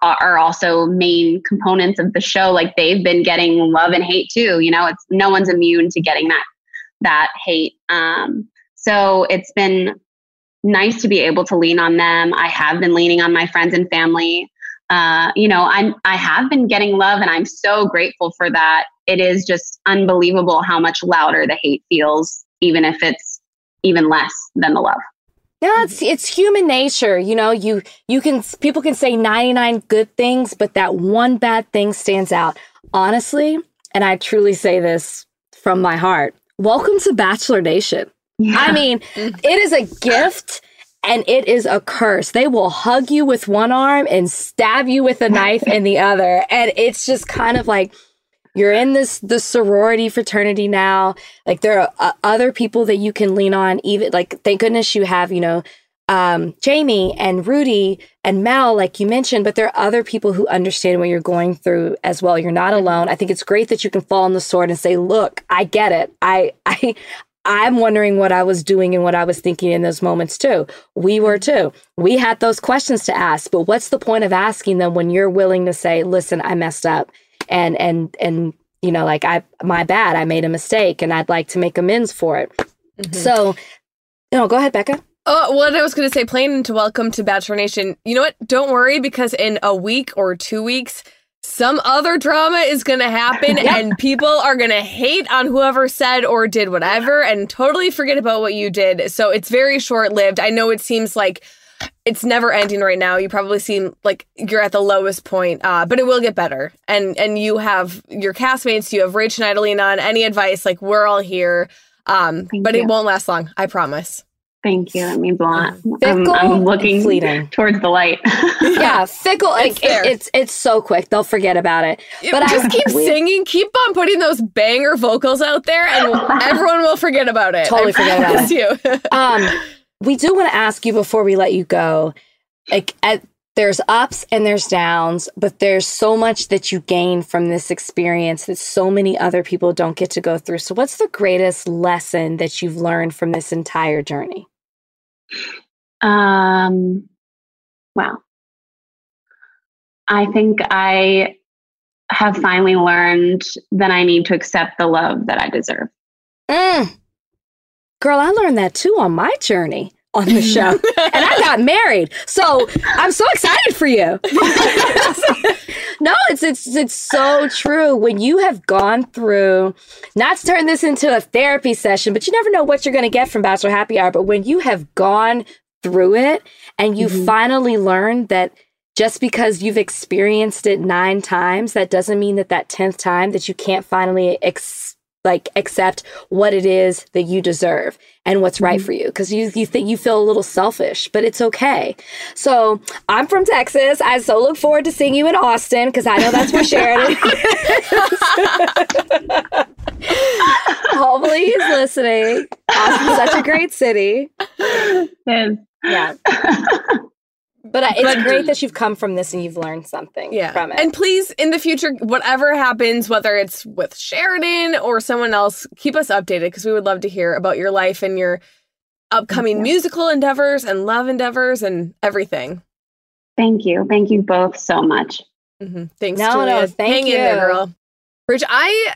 are also main components of the show, like they've been getting love and hate too. You know, it's no one's immune to getting that that hate. Um, so it's been nice to be able to lean on them. I have been leaning on my friends and family uh, you know, I'm I have been getting love, and I'm so grateful for that. It is just unbelievable how much louder the hate feels, even if it's even less than the love. No, it's it's human nature. You know, you you can people can say 99 good things, but that one bad thing stands out. Honestly, and I truly say this from my heart. Welcome to Bachelor Nation. Yeah. I mean, it is a gift and it is a curse. They will hug you with one arm and stab you with a knife in the other. And it's just kind of like you're in this the sorority fraternity now. Like there are uh, other people that you can lean on. Even like thank goodness you have you know um, Jamie and Rudi and Mel, like you mentioned, but there are other people who understand what you're going through as well. You're not alone. I think it's great that you can fall on the sword and say, "Look, I get it. I, I, I'm wondering what I was doing and what I was thinking in those moments too. We were too. We had those questions to ask, but what's the point of asking them when you're willing to say, "Listen, I messed up," and and and you know, like I, my bad, I made a mistake, and I'd like to make amends for it. Mm-hmm. So, you know, go ahead, Becca. Oh, what I was going to say, playing to welcome to Bachelor Nation. You know what? Don't worry because in a week or two weeks, some other drama is going to happen (laughs) yep. and people are going to hate on whoever said or did whatever and totally forget about what you did. So it's very short lived. I know it seems like it's never ending right now. You probably seem like you're at the lowest point, uh, but it will get better. And and you have your castmates, you have Rach and Idolene on. Any advice? Like we're all here, um, but you. it won't last long. I promise. Thank you. That means a lot. I'm, I'm, looking fleeting. towards the light. (laughs) yeah, fickle. Like, it's, it, it's it's so quick. They'll forget about it. But just (laughs) I, keep we, singing. Keep on putting those banger vocals out there, and (laughs) everyone will forget about it. Totally I forget about it. You. um, we do want to ask you before we let you go. Like, at, there's ups and there's downs, but there's so much that you gain from this experience that so many other people don't get to go through. So, what's the greatest lesson that you've learned from this entire journey? Um, wow. I think I have finally learned that I need to accept the love that I deserve. Mm. Girl, I learned that too on my journey on the show. (laughs) and I got married. So I'm so excited for you. (laughs) no, it's it's it's so true. When you have gone through, not to turn this into a therapy session, but you never know what you're gonna get from Bachelor Happy Hour. But when you have gone through it and you mm-hmm. finally learned that just because you've experienced it nine times, that doesn't mean that that tenth time that you can't finally ex- like accept what it is that you deserve and what's right mm-hmm. for you. Because you you think you feel a little selfish but it's okay. So i'm from texas. I so look forward to seeing you in austin because i know that's where sheridan (laughs) hopefully he's listening. Austin's such a great city. Yeah (laughs) but uh, it's but, great that you've come from this and you've learned something yeah. from it. And please, in the future, whatever happens, whether it's with Sheridan or someone else, keep us updated because we would love to hear about your life and your upcoming musical endeavors and love endeavors and everything. Thank you. Thank you both so much. Mm-hmm. Thanks, no, Julia. No, thank Hang you. in there, girl. Rich, I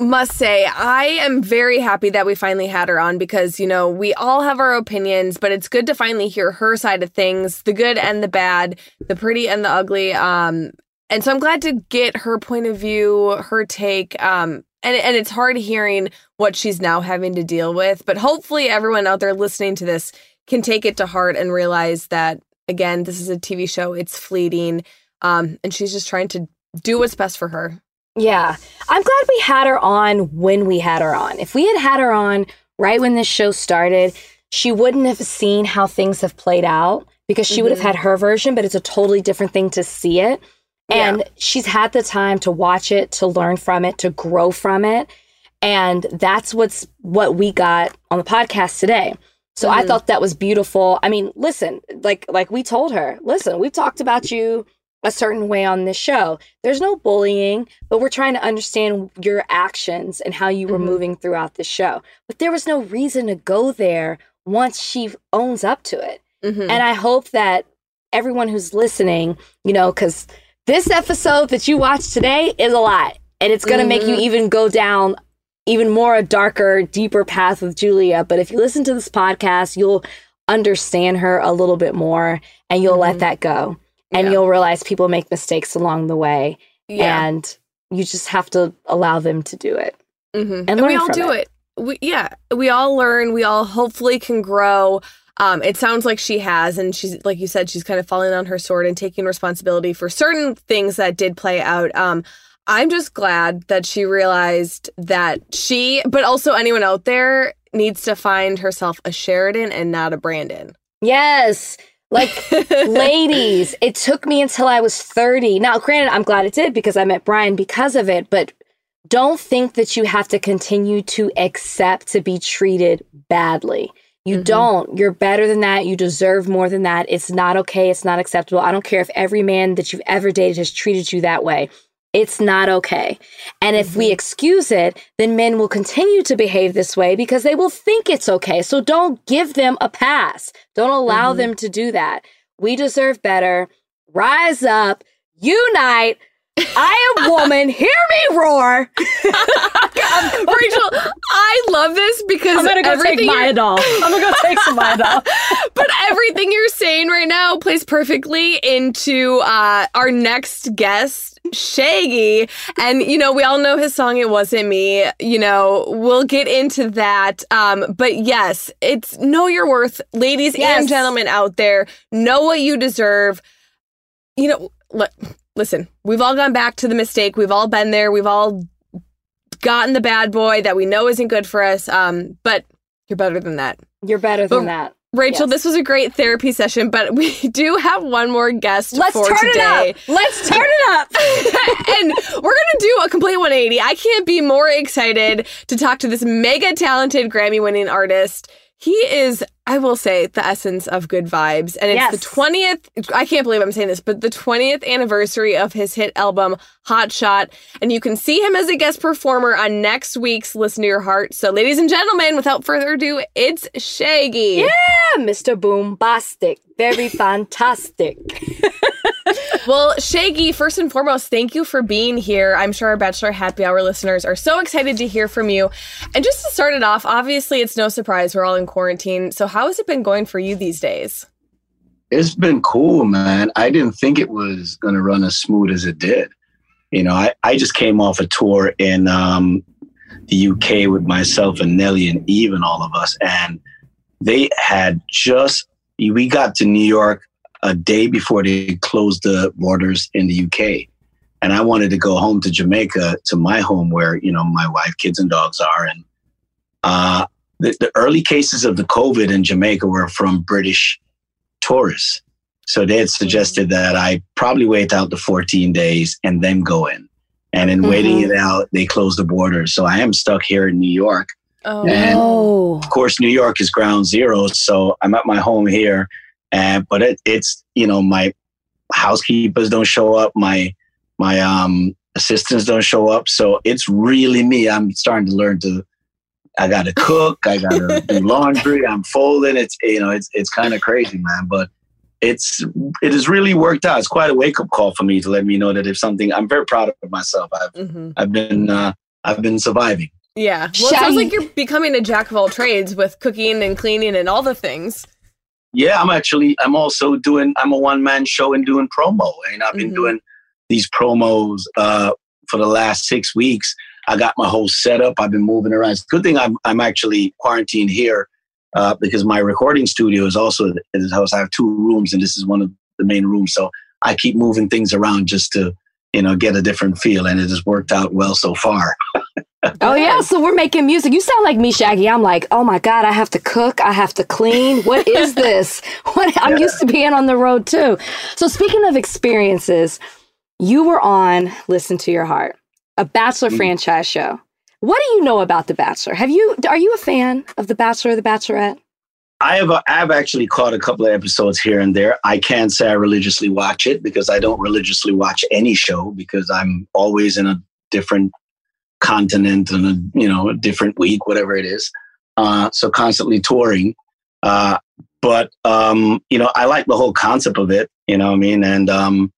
must say, I am very happy that we finally had her on because, you know, we all have our opinions, but it's good to finally hear her side of things the good and the bad, the pretty and the ugly. Um, and so I'm glad to get her point of view, her take. Um, and, and it's hard hearing what she's now having to deal with. But hopefully, everyone out there listening to this can take it to heart and realize that, again, this is a TV show, it's fleeting. Um, and she's just trying to do what's best for her. Yeah. I'm glad we had her on when we had her on. If we had had her on right when this show started, she wouldn't have seen how things have played out because she mm-hmm. would have mm-hmm. had her version, but it's a totally different thing to see it. And yeah. she's had the time to watch it, to learn from it, to grow from it. And that's what's what we got on the podcast today. So mm-hmm. I thought that was beautiful. I mean, listen, like like we told her, listen, we've talked about you a certain way on this show. There's no bullying, but we're trying to understand your actions and how you were mm-hmm. moving throughout the show. But there was no reason to go there once she owns up to it. Mm-hmm. And I hope that everyone who's listening, you know, because this episode that you watched today is a lot and it's going to mm-hmm. make you mm-hmm. even go down even more a darker, deeper path with Julia. But if you listen to this podcast, you'll understand her a little bit more and you'll let mm-hmm. that go and Yeah. you'll realize people make mistakes along the way Yeah. and you just have to allow them to do it. Mhm. and we all do it. it. We, yeah, we all learn. We all hopefully can grow. Um, it sounds like she has, and she's like you said, she's kind of falling on her sword and taking responsibility for certain things that did play out. Um, I'm just glad that she realized that she, but also anyone out there, needs to find herself a Sheridan and not a Brandon. Yes. Like (laughs) ladies, it took me until I was 30. Now, granted, I'm glad it did because I met Brian because of it, but don't think that you have to continue to accept to be treated badly. You Mhm. don't. You're better than that. You deserve more than that. It's not okay. It's not acceptable. I don't care if every man that you've ever dated has treated you that way. It's not okay. And if we excuse it, then men will continue to behave this way because they will think it's okay. So don't give them a pass. Don't allow Mhm. them to do that. We deserve better. Rise up, unite. I am (laughs) woman. Hear me roar. (laughs) Rachel, I love this because I'm gonna go take my doll. I'm gonna go take some doll. (laughs) but everything you're saying right now plays perfectly into uh, our next guest, Shaggy. And, you know, we all know his song, It Wasn't Me. You know, we'll get into that. Um, but yes, it's know your worth. Ladies Yes. and gentlemen out there, know what you deserve. You know, li- listen, we've all gone back to the mistake. We've all been there. We've all gotten the bad boy that we know isn't good for us. Um, but you're better than that. You're better than But- that. Rachel, Yes. this was a great therapy session, but we (laughs) do have one more guest Let's for turn today. it up. Let's turn it up. (laughs) and we're going to do a complete 180. I can't be more excited to talk to this mega talented Grammy winning artist. He is, I will say, the essence of good vibes. And it's Yes. the 20th, I can't believe I'm saying this, but the 20th anniversary of his hit album, Hot Shot. And you can see him as a guest performer on next week's Listen to Your Heart. So, ladies and gentlemen, without further ado, it's Shaggy. Yeah, Mr. Boombastic. Very (laughs) fantastic. (laughs) Well, Shaggy, first and foremost, thank you for being here. I'm sure our Bachelor Happy Hour listeners are so excited to hear from you. And just to start it off, obviously, it's no surprise we're all in quarantine. So, how has it been going for you these days? It's been cool, man. I didn't think it was going to run as smooth as it did. You know, I, I just came off a tour in um, the UK with myself and Nelly and Eve and all of us. And they had just, we got to New York a day before they closed the borders in the UK. And I wanted to go home to Jamaica, to my home where, you know, my wife, kids, and dogs are. And uh, the, the early cases of the COVID in Jamaica were from British tourists. So they had suggested that I probably wait out the 14 days and then go in. And in waiting it out, they closed the borders. So I am stuck here in New York. Oh, And- oh. Of course, New York is ground zero. So I'm at my home here. And but it, it's you know my housekeepers don't show up, my my um assistants don't show up. So it's really me. I'm starting to learn to. I got to cook. I got to do (laughs) laundry. I'm folding. It's you know it's it's kind of crazy, man. But it's it has really worked out. It's quite a wake up call for me to let me know that if something, I'm very proud of myself. I've mhm. I've been uh, I've been surviving. yeah. Well, it sounds like you're becoming a jack of all trades with cooking and cleaning and all the things. Yeah, I'm actually I'm also doing I'm a one man show and doing promo. And I've been Mhm. doing these promos uh for the last six weeks. I got my whole setup. I've been moving around. It's a good thing I'm I'm actually quarantined here uh, because my recording studio is also in this house. I have two rooms and this is one of the main rooms. So I keep moving things around just to, you know, get a different feel. And it has worked out well so far. (laughs) Oh yeah, so we're making music. You sound like me, Shaggy. I'm like, oh my god, I have to cook, I have to clean. What (laughs) is this? What I'm used to being on the road too. So speaking of experiences, you were on Listen to Your Heart, a Bachelor Mhm. franchise show. What do you know about The Bachelor? Have you are you a fan of The Bachelor or The Bachelorette? I have I've actually caught a couple of episodes here and there. I can't say I religiously watch it because I don't religiously watch any show because I'm always in a different continent and a you know a different week, whatever it is. Uh, so constantly touring. Uh, but um, you know, I like the whole concept of it. You know what I mean? And um,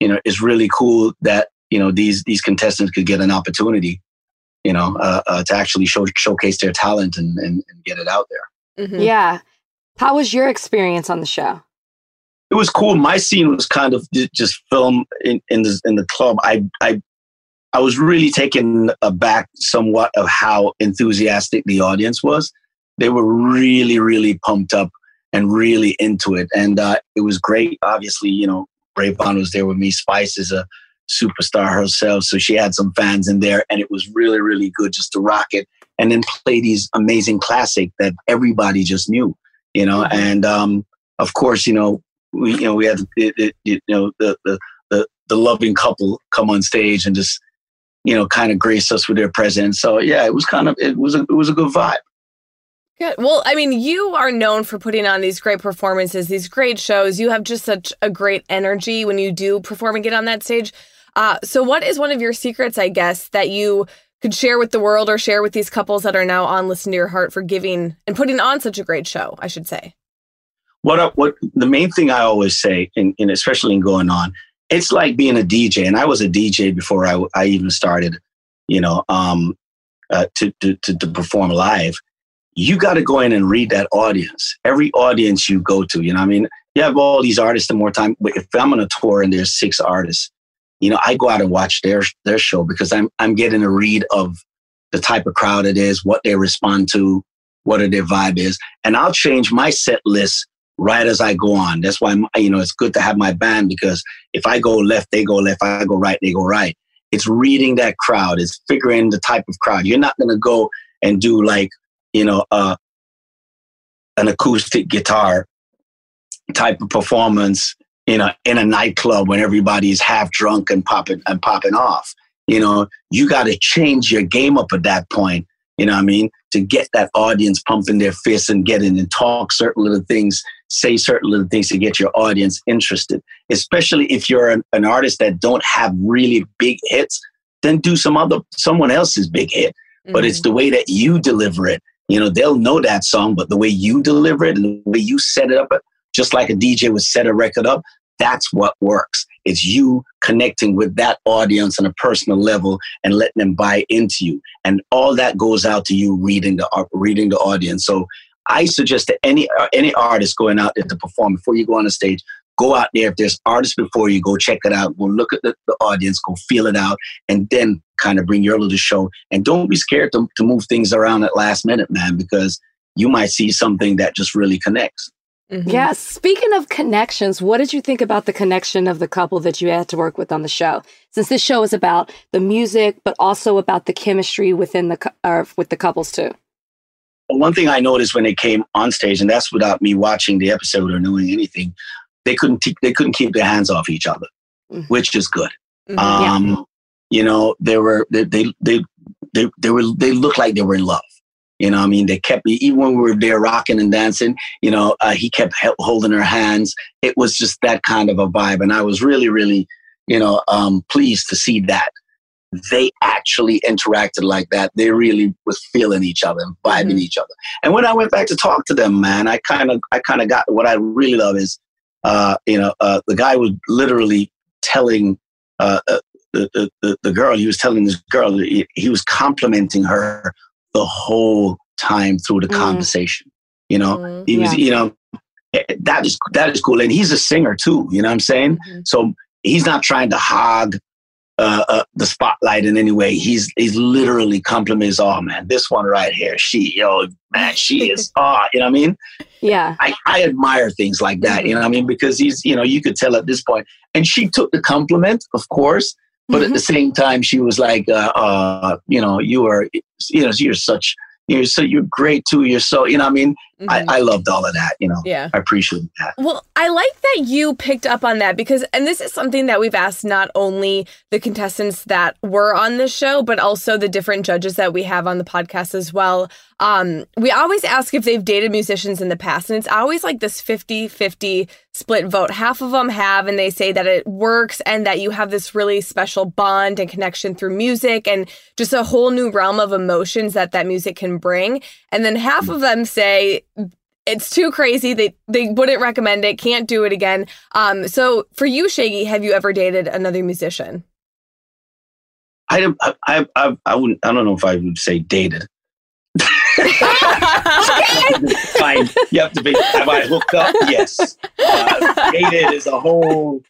you know, it's really cool that you know these these contestants could get an opportunity. You know, uh, uh, to actually show showcase their talent and, and, and get it out there. Mhm. Yeah. How was your experience on the show? it was cool. My scene was kind of just film in, in the in the club. I I I was really taken aback somewhat of how enthusiastic the audience was. They were really really pumped up and really into it, and uh, it was great. Obviously, you know, Rayvon was there with me. Spice is a superstar herself, so she had some fans in there, and it was really really good just to rock it and then play these amazing classic that everybody just knew, you know, mm-hmm. and um, of course, you know, we you know we had it, it, you know the, the the the loving couple come on stage and just you know kind of grace us with their presence. So yeah, it was kind of it was a it was a good vibe. Good. Well, I mean, you are known for putting on these great performances, these great shows. You have just such a great energy when you do perform and get on that stage. Uh, so, what is one of your secrets, I guess, that you could share with the world or share with these couples that are now on Listen to Your Heart for giving and putting on such a great show, I should say? what what the main thing I always say, and, and especially in going on, it's like being a DJ. And I was a DJ before I, I even started, you know, um, uh, to, to, to, to perform live. You got to go in and read that audience. Every audience you go to, you know, I mean, you have all these artists and more time. If I'm on a tour and there's six artists, you know, I go out and watch their their show because I'm I'm getting a read of the type of crowd it is, what they respond to, what their vibe is, and I'll change my set list right as I go on. That's why, you know, it's good to have my band because if I go left, they go left. I go right, they go right. It's reading that crowd. It's figuring the type of crowd. You're not going to go and do like, you know, uh, an acoustic guitar type of performance, you know, in a nightclub when everybody's half drunk and popping and popping off. You know, you got to change your game up at that point. You know what I mean? To get that audience pumping their fists and getting and talk certain little things say certain little things to get your audience interested. Especially if you're an, an artist that don't have really big hits, then do some other someone else's big hit. Mm-hmm. But it's mm-hmm. the way that you deliver it. You know, they'll know that song, but the way you deliver it and the way you set it up, just like a DJ would set a record up, that's what works. It's you connecting with that audience on a personal level and letting them buy into you. And all that goes out to you reading the reading the audience. So I suggest to any uh, any artist going out there to perform before you go on the stage, go out there. If there's artists before you, go check it out. Go look at the, the audience, go feel it out, and then kind of bring your little show. And don't be scared to, to move things around at last minute, man, because you might see something that just really connects. Mm-hmm. Yeah. Speaking of connections, what did you think about the connection of the couple that you had to work with on the show? Since this show is about the music, but also about the chemistry within the or with the couples too one thing I noticed when they came on stage, and that's without me watching the episode or knowing anything, they couldn't te- they couldn't keep their hands off each other, mm-hmm. which is good. Mm-hmm. Um, yeah. You know, they were they, they they they they were they looked like they were in love. You know, I mean, they kept even when we were there rocking and dancing. You know, uh, he kept holding her hands. It was just that kind of a vibe, and I was really, really, you know, um, pleased to see that they actually interacted like that. They really was feeling each other and vibing mm-hmm. each other. And when I went back to talk to them, man, I kind of I kind of got what I really love is, uh, you know, uh, the guy was literally telling uh, uh the, the the girl he was telling this girl he, he was complimenting her the whole time through the mm-hmm. conversation. You know, mm-hmm. he was yeah. you know eh, that is that is cool, and he's a singer too. You know what I'm saying? Mm-hmm. So he's not trying to hog uh, uh, the spotlight in any way. He's he's literally compliments. Oh man, this one right here, she, yo, man, she is. (laughs) Oh, you know what I mean? Yeah. I, I admire things like that. You know what I mean? Because he's, you know, you could tell at this point. And she took the compliment, of course, but mm-hmm. at the same time, she was like, uh, uh, you know, you are, you know, you're such you're so you're great too. You're so you know. what I mean, mm-hmm. I, I loved all of that. You know. Yeah. I appreciate that. Well, I like that you picked up on that because, and this is something that we've asked not only the contestants that were on the show, but also the different judges that we have on the podcast as well. Um, we always ask if they've dated musicians in the past, and it's always like this 50 50 split vote. Half of them have, and they say that it works and that you have this really special bond and connection through music and just a whole new realm of emotions that that music can bring. And then half of them say it's too crazy. They they wouldn't recommend it. Can't do it again. Um, so for you, Shaggy, have you ever dated another musician? I I I I, I wouldn't. I don't know if I would say dated. (laughs) Fine. You have to be. Have I hooked up? Yes. Uh, dated is a whole.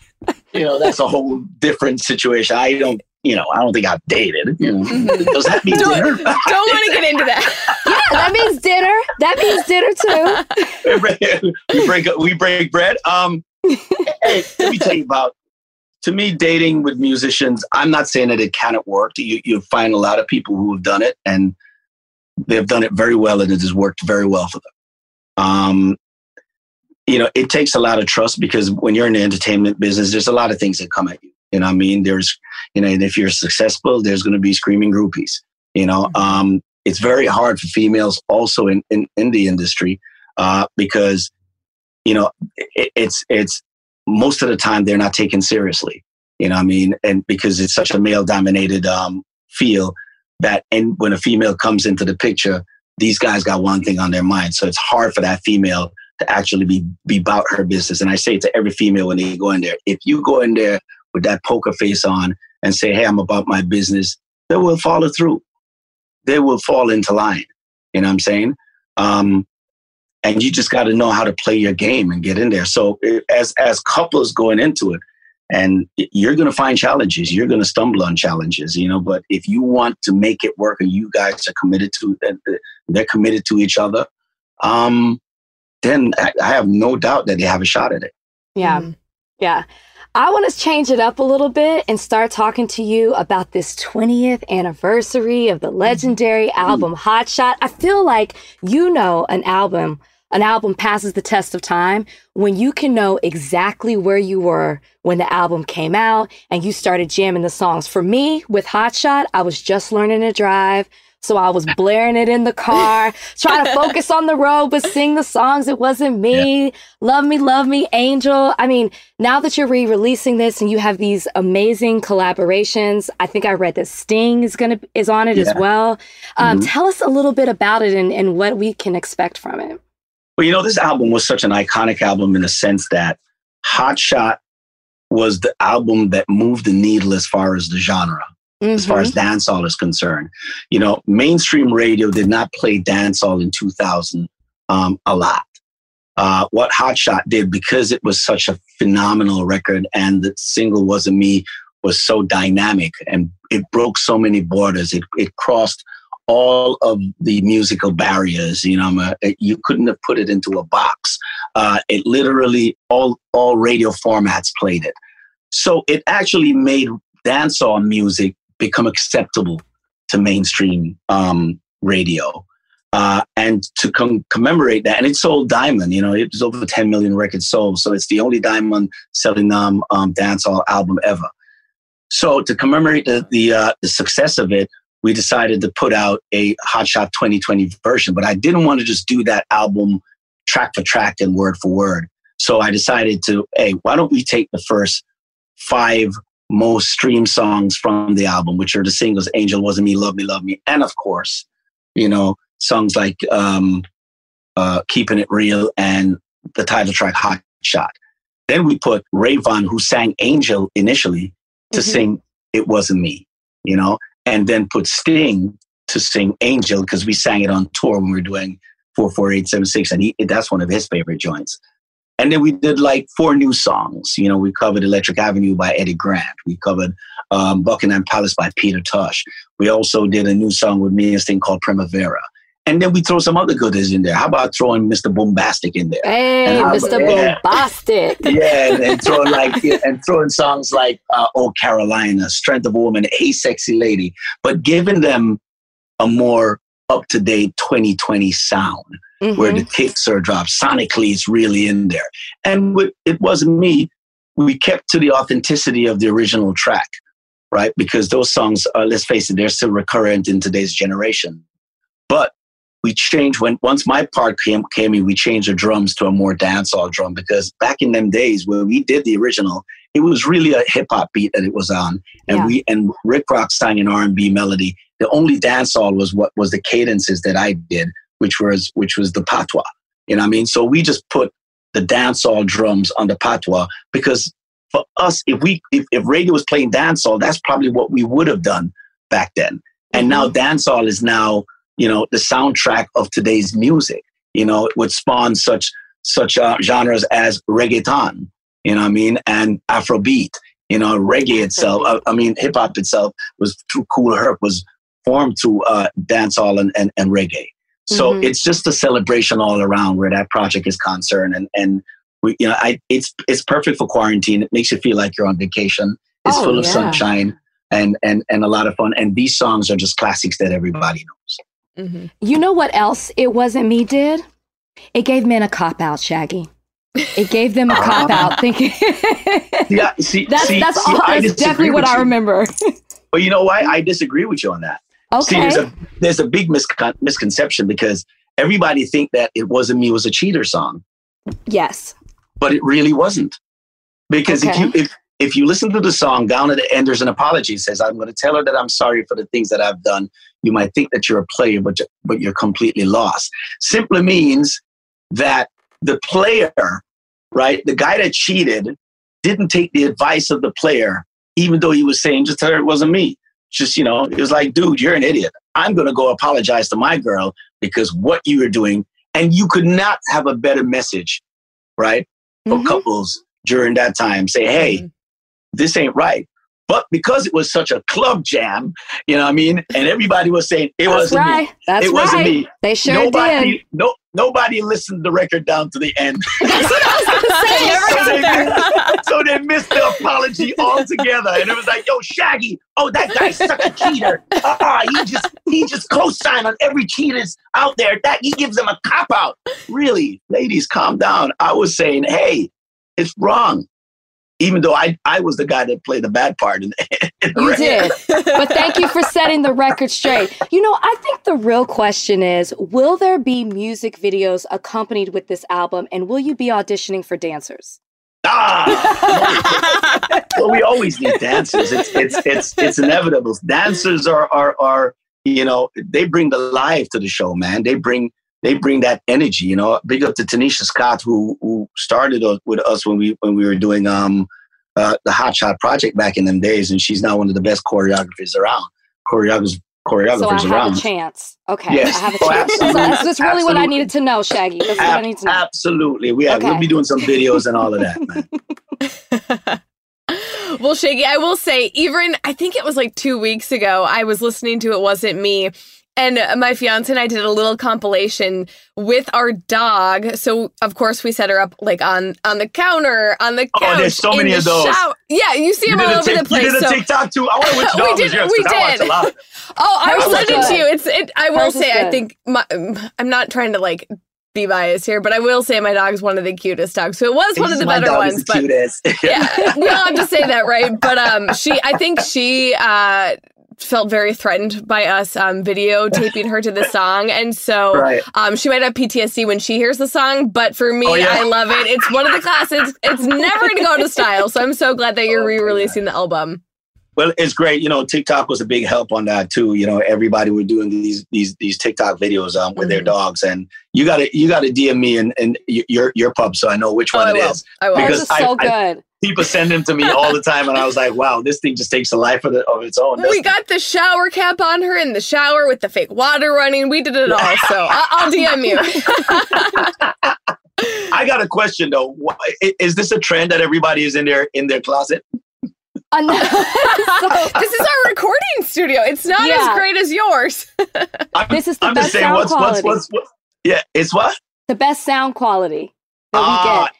You know, that's a whole different situation. I don't. You know, I don't think I've dated. You know, Mhm. does that mean Don't- dinner? Don't want to get into that. (laughs) Yeah, that means dinner. That means dinner too. (laughs) we break we break bread. Um, hey, let me tell you about. To me, dating with musicians, I'm not saying that it cannot work. You you find a lot of people who have done it, and they've done it very well, and it has worked very well for them. Um, you know, it takes a lot of trust because when you're in the entertainment business, there's a lot of things that come at you. You know, what I mean, there's, you know, and if you're successful, there's going to be screaming groupies. You know, um, it's very hard for females also in in, in the industry uh, because you know it, it's it's most of the time they're not taken seriously. You know, what I mean, and because it's such a male dominated um, field that, and when a female comes into the picture, these guys got one thing on their mind, so it's hard for that female to actually be be about her business. And I say to every female when they go in there, if you go in there with that poker face on and say, "Hey, I'm about my business," they will follow through. They will fall into line. You know what I'm saying? Um, and you just got to know how to play your game and get in there. So eh, as as couples going into it, and you're going to find challenges, you're going to stumble on challenges, you know. But if you want to make it work, and you guys are committed to, that they're committed to each other, um, then I I have no doubt that they have a shot at it. Yeah. Mhm. Yeah. I want to change it up a little bit and start talking to you about this 20th anniversary of the legendary mm-hmm. album Hot Shot. I feel like you know an album, an album passes the test of time when you can know exactly where you were when the album came out and you started jamming the songs. For me, with Hot Shot, I was just learning to drive. So I was blaring it in the car, trying to focus on the road, but sing the songs. It wasn't me. Love me, love me, Angel. I mean, now that you're re-releasing this and you have these amazing collaborations, I think I read that Sting is gonna is on it as well. Um, Mhm. Tell us a little bit about it and, and what we can expect from it. Well, you know, this album was such an iconic album in the sense that Hot Shot was the album that moved the needle as far as the genre. As far as dancehall is concerned. You know, mainstream radio did not play dancehall in 2000 um, a lot. Uh, what Hot Shot did, because it was such a phenomenal record and the single Wasn't Me was so dynamic and it broke so many borders, it, it crossed all of the musical barriers. You know, you couldn't have put it into a box. Uh, it literally, all, all radio formats played it. So it actually made dancehall music become acceptable to mainstream um, radio. Uh, and to com- commemorate that, and it sold diamond. You know, it was over 10 million records sold, so it's the only diamond selling um, um, dancehall album ever. So to commemorate the the, uh, the success of it, we decided to put out a Hot Shot 2020 version. But I didn't want to just do that album track for track and word for word. So I decided to, hey, why don't we take the first five most streamed songs from the album, which are the singles Angel Wasn't Me, Love Me, Love Me, and of course, you know, songs like um, uh, Keeping It Real and the title track Hot Shot. Then we put Rayvon, who sang Angel initially, to Mhm. sing It Wasn't Me, you know, and then put Sting to sing Angel because we sang it on tour when we were doing 44876, and he, that's one of his favorite joints. And then we did like four new songs. You know, we covered Electric Avenue by Eddie Grant. We covered um, Buckingham Palace by Peter Tosh. We also did a new song with me and Sting called Primavera. And then we throw some other goodies in there. How about throwing Mr. Boombastic in there? Hey, Mr. yeah. Boombastic. (laughs) yeah, and, and throwing like and throwing songs like uh, "Oh Carolina," "Strength of a Woman," "Hey Sexy Lady," but giving them a more up to date 2020 sound where Mhm. the kicks are dropped. Sonically, it's really in there. And with, it wasn't me. We kept to the authenticity of the original track, right? Because those songs, uh, let's face it, they're still recurrent in today's generation. But we changed when once my part came came in, we changed the drums to a more dancehall drum because back in them days when we did the original, it was really a hip hop beat that it was on, and Yeah. we and Rikrok sang an R and B melody. The only dancehall was what was the cadences that I did, which was which was the patois. You know what I mean? So we just put the dancehall drums on the patois because for us, if we if, if radio was playing dancehall, that's probably what we would have done back then. And now dancehall is now you know, the soundtrack of today's music. You know, it would spawn such such uh, genres as reggaeton, you know what I mean, and Afrobeat. You know, reggae itself. I, I mean, hip hop itself was through Kool Herc was formed through uh, dancehall and, and, and reggae. So Mhm. it's just a celebration all around where that project is concerned, and and we, you know, I it's it's perfect for quarantine. It makes you feel like you're on vacation. It's Oh, full of yeah. sunshine and and and a lot of fun. And these songs are just classics that everybody knows. Mhm. You know what else it wasn't me did? It gave men a cop out, Shaggy. It gave them a cop out (laughs) thinking (laughs) Yeah, see, that's see, that's see, all that's definitely what with I remember. (laughs) But you know why? I disagree with you on that. See, there's a there's a big miscon- misconception because everybody think that it wasn't me was a cheater song, yes. but it really wasn't. Because if you if if you listen to the song down at the end, there's an apology. It says, "I'm going to tell her that I'm sorry for the things that I've done." You might think that you're a player, but but you're completely lost. Simply means that the player, right, the guy that cheated, didn't take the advice of the player, even though he was saying, "Just tell her it wasn't me." Just you know, it was like, "Dude, you're an idiot. I'm going to go apologize to my girl because what you were doing." And you could not have a better message, right, for Mhm. couples during that time. Say, "Hey." Mhm. this ain't right. But because it was such a club jam, you know what I mean? And everybody was saying it That's wasn't right. me. That's it wasn't me. They sure nobody, did. no, nobody listened the record down to the end. (laughs) That's what I was gonna say. Never so, they missed, so they missed the apology altogether. And it was like, yo, Shaggy, oh, that guy's such a cheater. Uh-uh, he just he just co-signed on every cheaters out there. That he gives them a cop out. Really, ladies, calm down. I was saying, hey, it's wrong. Even though I, I was the guy that played the bad part in, (laughs) in the You record. did. (laughs) But thank you for setting the record straight. You know, I think the real question is will there be music videos accompanied with this album and will you be auditioning for dancers? Ah, (laughs) well, we always need dancers. It's it's it's it's inevitable. Dancers are are are you know they bring the life to the show, man. They bring they bring that energy. You know, big up to Tanisha Scott who who started with us when we when we were doing um uh, the Hot Shot project back in them days, and she's now one of the best choreographers around. Choreographers choreographers So I have around. a chance. Okay. Yes. I have a Oh, chance. absolutely. That's, that's really what I needed to know, Shaggy. That's what I need to know. absolutely, we have, we'll be doing some videos and all of that, man. (laughs) (laughs) well, Shaggy, I will say, even I think it was like two weeks ago, I was listening to It Wasn't Me. And my fiance and I did a little compilation with our dog. So of course we set her up like on on the counter, on the couch. Oh, there's so many the of those. shower. Yeah, you see them all a over tic- the place. you did a so- TikTok too. I wonder which (laughs) We dog did- was yours we 'cause did. a. Oh, I Hers will send it to you. It's it. I will Hers is say, I think my, I'm not trying to like be biased here, but I will say my dog's one of the cutest dogs. So it was one of the My better dog is ones, the but cutest. yeah, we all have to say that, right? But um, she, I think she uh felt very threatened by us um videotaping (laughs) her to the song, and so right. um she might have PTSD when she hears the song. But for me, Oh, yeah. I love it. It's one of the classics. It's never going to go out of style. So I'm so glad that you're (laughs) Oh, re-releasing the album. Well, it's great. You know, TikTok was a big help on that too. You know, everybody were doing these these these TikTok videos um, with their Mhm. dogs, and you got to you got to DM me and and your your pub so I know which Oh, one I it will. is. I will. Because is I- so I- good. People send them to me all the time, and I was like, (laughs) wow, this thing just takes a life of, the, of its own. we got the shower cap on her in the shower with the fake water running. We did it all. (laughs) So I- I'll DM you. (laughs) I got a question though. Is this a trend that everybody is in their in their closet? Uh, (laughs) no. So, (laughs) this is our recording studio. It's not Yeah. as great as yours. I'm, This is the I'm best just saying, sound what's, what's quality. what's what's Yeah, it's what? the best sound quality that Ah, we get.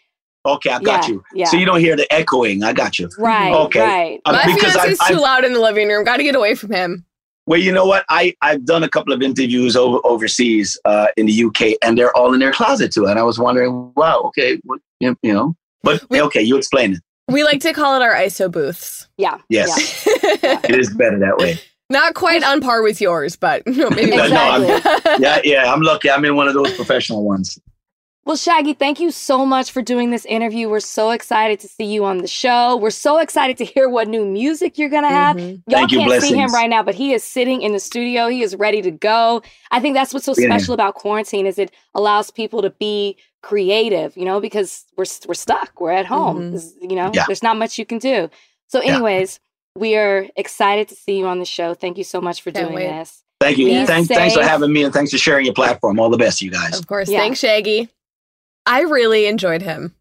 Okay, I got Yeah, you. yeah. So you don't hear the echoing. I got you. Right, Okay. right. Uh, My because fiance's I- too I- loud in the living room. Got to get away from him. Well, you know what? I I've done a couple of interviews over overseas uh, in the UK, and they're all in their closet too. And I was wondering, wow, okay, what, you you know, but We- okay, you explain it. We like to call it our ISO booths. Yeah. Yes, Yeah. (laughs) it is better that way. Not quite on par with yours, but (laughs) no, maybe No, no, I'm- Yeah, yeah, I'm lucky. I'm in one of those professional ones. Well, Shaggy, thank you so much for doing this interview. We're so excited to see you on the show. We're so excited to hear what new music you're going to have. Mhm. Y'all Thank can't see him right now, but he is sitting in the studio. He is ready to go. I think that's what's so Yeah. special about quarantine is it allows people to be creative, you know, because we're we're stuck. We're at home. Mhm. You know, Yeah. there's not much you can do. So Yeah. anyways, We are excited to see you on the show. Thank you so much for Can't doing wait. this. Thank you. Be Thanks, thanks for having me and thanks for sharing your platform. All the best, you guys. Of course. Yeah. Thanks, Shaggy. I really enjoyed him.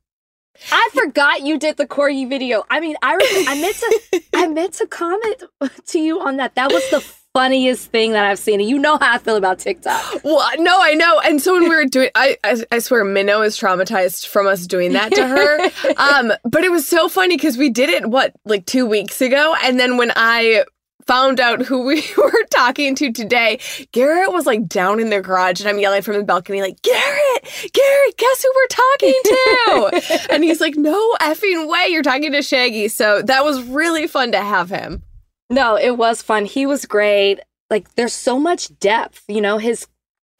I forgot you did the Corgi video. I mean, I re- I meant to I (laughs) meant to comment to you on that. That was the funniest thing that I've seen. And you know how I feel about TikTok. Well, no, I know. And so when we were doing, I, I, I swear, Minnow is traumatized from us doing that to her. (laughs) um, but it was so funny because we did it what like two weeks ago, and then when I found out who we (laughs) were talking to today, Garrett was like down in their garage, and I'm yelling from the balcony like, Garrett, Garrett, guess who we're talking to? (laughs) and he's like, No effing way, you're talking to Shaggy. So that was really fun to have him. No, it was fun. He was great. Like there's so much depth. You know, his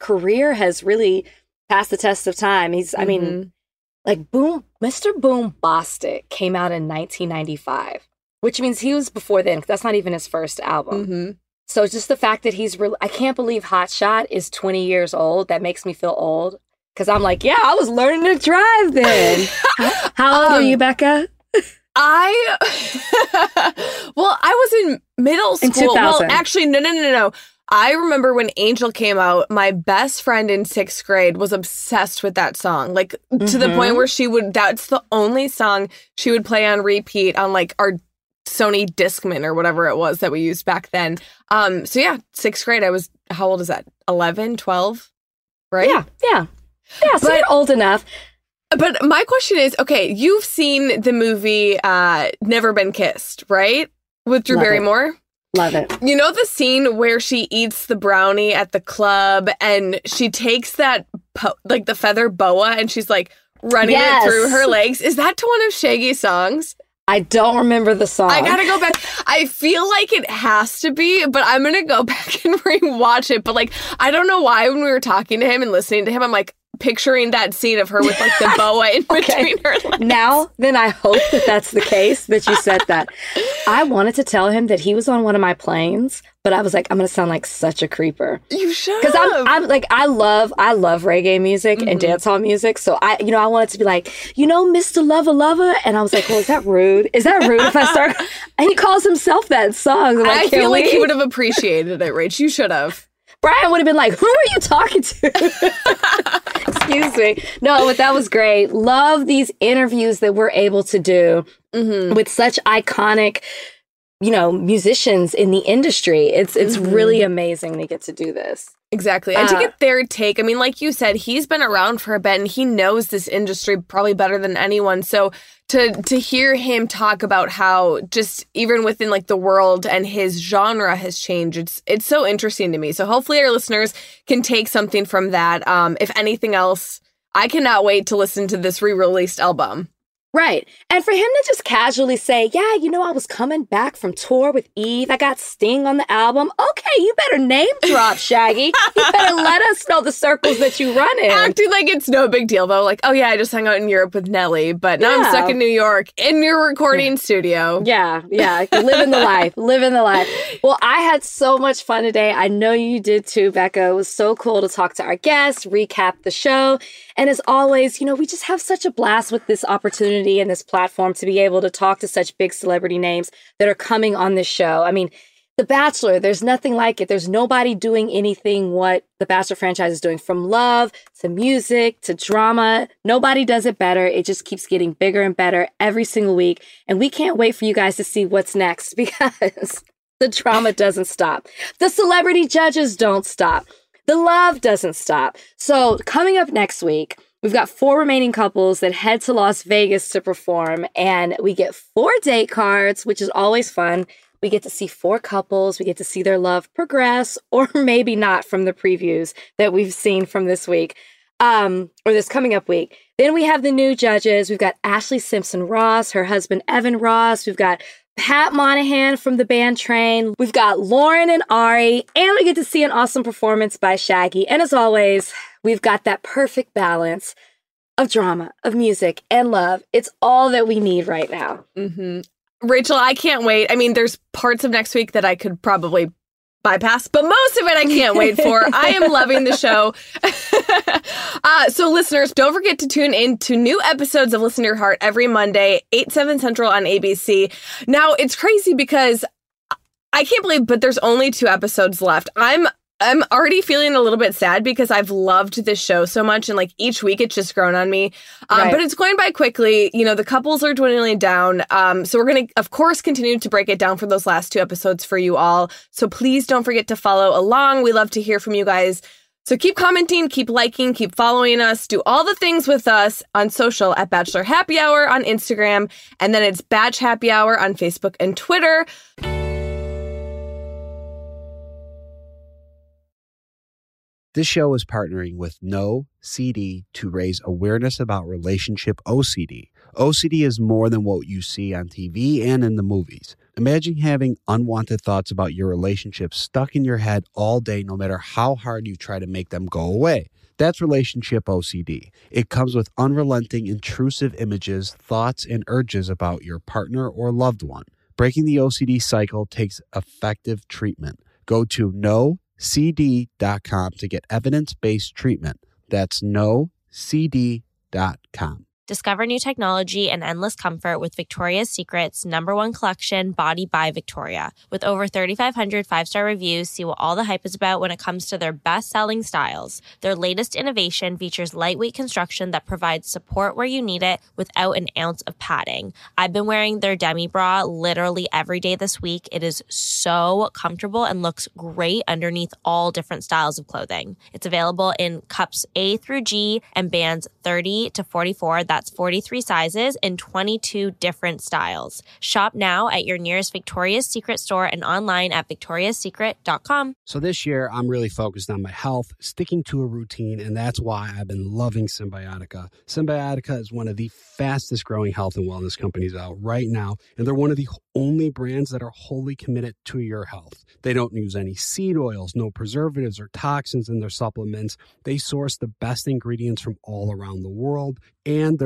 career has really passed the test of time. He's I mean, Mhm. like Boom Mr. Boombastic came out in 1995, which means he was before then. That's not even his first album. Mhm. So just the fact that he's really, I can't believe Hot Shot is 20 years old. That makes me feel old. Cause I'm like, yeah, I was learning to drive then. (laughs) How old are Um, you, Becca? I (laughs) well, I was in middle In school. well, actually, no, no, no, no. I remember when Angel came out. My best friend in sixth grade was obsessed with that song, like to the point where she would. That's the only song she would play on repeat on like our Sony Discman or whatever it was that we used back then. Um. So yeah, sixth grade. I was. How old is that? 11, 12? Right. Yeah, yeah. Yeah, so But- old enough. But my question is, okay, you've seen the movie uh Never Been Kissed, right? With Drew Love it. Barrymore. Love it. You know the scene where she eats the brownie at the club and she takes that po- like the feather boa and she's like running Yes. it through her legs. Is that to one of Shaggy's songs? I don't remember the song. I gotta go back. I feel like it has to be, but I'm gonna go (laughs) back and rewatch it. But like, I don't know why when we were talking to him and listening to him, I'm like picturing that scene of her with like the boa in (laughs) Okay. between her legs. now, then I hope that that's the case that you said that. I wanted to tell him that he was on one of my planes, but I was like, I'm gonna sound like such a creeper. You should. Because I'm, I'm like, I love, I love reggae music and Mhm. dancehall music. So I, you know, I wanted to be like, you know, Mr. Lover Lover, and I was like, well, is that rude? Is that rude if I start? (laughs) And he calls himself that song. Like, I feel like he would have appreciated it, Rach. You should have. Brian would have been like, who are you talking to? (laughs) Excuse me. No, but that was great. Love these interviews that we're able to do Mm-hmm. with such iconic, you know, musicians in the industry. It's it's Mhm. really amazing to get to do this. Exactly. And to Uh, get their take, I mean, like you said, he's been around for a bit and he knows this industry probably better than anyone. So to to hear him talk about how just even within like the world and his genre has changed, it's it's so interesting to me. So hopefully our listeners can take something from that. Um, if anything else, I cannot wait to listen to this re-released album. Right. And for him to just casually say, Yeah, you know, I was coming back from tour with Eve. I got Sting on the album. Okay, you better name drop, Shaggy. you better let us know the circles that you run in. Acting like it's no big deal though. Like, oh yeah, I just hung out in Europe with Nelly, but now I'm stuck in New York in your recording studio. Yeah, yeah. Living the life, living the life. Well, I had so much fun today. I know you did too, Becca. It was so cool to talk to our guests, recap the show. And as always, you know, we just have such a blast with this opportunity and this platform to be able to talk to such big celebrity names that are coming on this show. I mean, The Bachelor, there's nothing like it. There's nobody doing anything what the Bachelor franchise is doing from love to music to drama. Nobody does it better. It just keeps getting bigger and better every single week. And we can't wait for you guys to see what's next (laughs) because the drama doesn't stop. The celebrity judges don't stop. The love doesn't stop. So, coming up next week, we've got four remaining couples that head to Las Vegas to perform, and we get four date cards, which is always fun. We get to see four couples. We get to see their love progress, (laughs) or maybe not from the previews that we've seen from this week um, or this coming up week. Then we have the new judges. We've got Ashlee Simpson Ross, her husband Evan Ross. We've got Pat Monahan from the band Train. We've got Lauren and Arie, and we get to see an awesome performance by Shaggy. And as always, we've got that perfect balance of drama, of music, and love. It's all that we need right now. hmm Rachel, I can't wait. I mean, there's parts of next week that I could probably bypass, but most of it I can't wait for. (laughs) I am loving the show. (laughs) uh, so, listeners, don't forget to tune in to new episodes of Listen to Your Heart every Monday, 8, 7 Central on ABC. Now, it's crazy because I can't believe, but there's only two episodes left. I'm I'm already feeling a little bit sad because I've loved this show so much and like each week it's just grown on me. Um, right. But it's going by quickly. You know, the couples are dwindling down. Um, so we're going to, of course, continue to break it down for those last two episodes for you all. So please don't forget to follow along. We love to hear from you guys. So keep commenting, keep liking, keep following us, do all the things with us on social at Bachelor Happy Hour on Instagram. And then it's Batch Happy Hour on Facebook and Twitter. This show is partnering with No CD to raise awareness about relationship OCD. OCD is more than what you see on TV and in the movies. Imagine having unwanted thoughts about your relationship stuck in your head all day, no matter how hard you try to make them go away. That's relationship OCD. It comes with unrelenting, intrusive images, thoughts, and urges about your partner or loved one. Breaking the OCD cycle takes effective treatment. Go to no cd.com to get evidence based treatment. That's no cd.com. Discover new technology and endless comfort with Victoria's Secret's number one collection, Body by Victoria. With over 3,500 five star reviews, see what all the hype is about when it comes to their best selling styles. Their latest innovation features lightweight construction that provides support where you need it without an ounce of padding. I've been wearing their demi bra literally every day this week. It is so comfortable and looks great underneath all different styles of clothing. It's available in cups A through G and bands 30 to 44. That's that's 43 sizes in 22 different styles. Shop now at your nearest Victoria's Secret store and online at victoriassecret.com. So this year, I'm really focused on my health, sticking to a routine, and that's why I've been loving Cymbiotika. Cymbiotika is one of the fastest growing health and wellness companies out right now, and they're one of the only brands that are wholly committed to your health. They don't use any seed oils, no preservatives or toxins in their supplements. They source the best ingredients from all around the world, and they're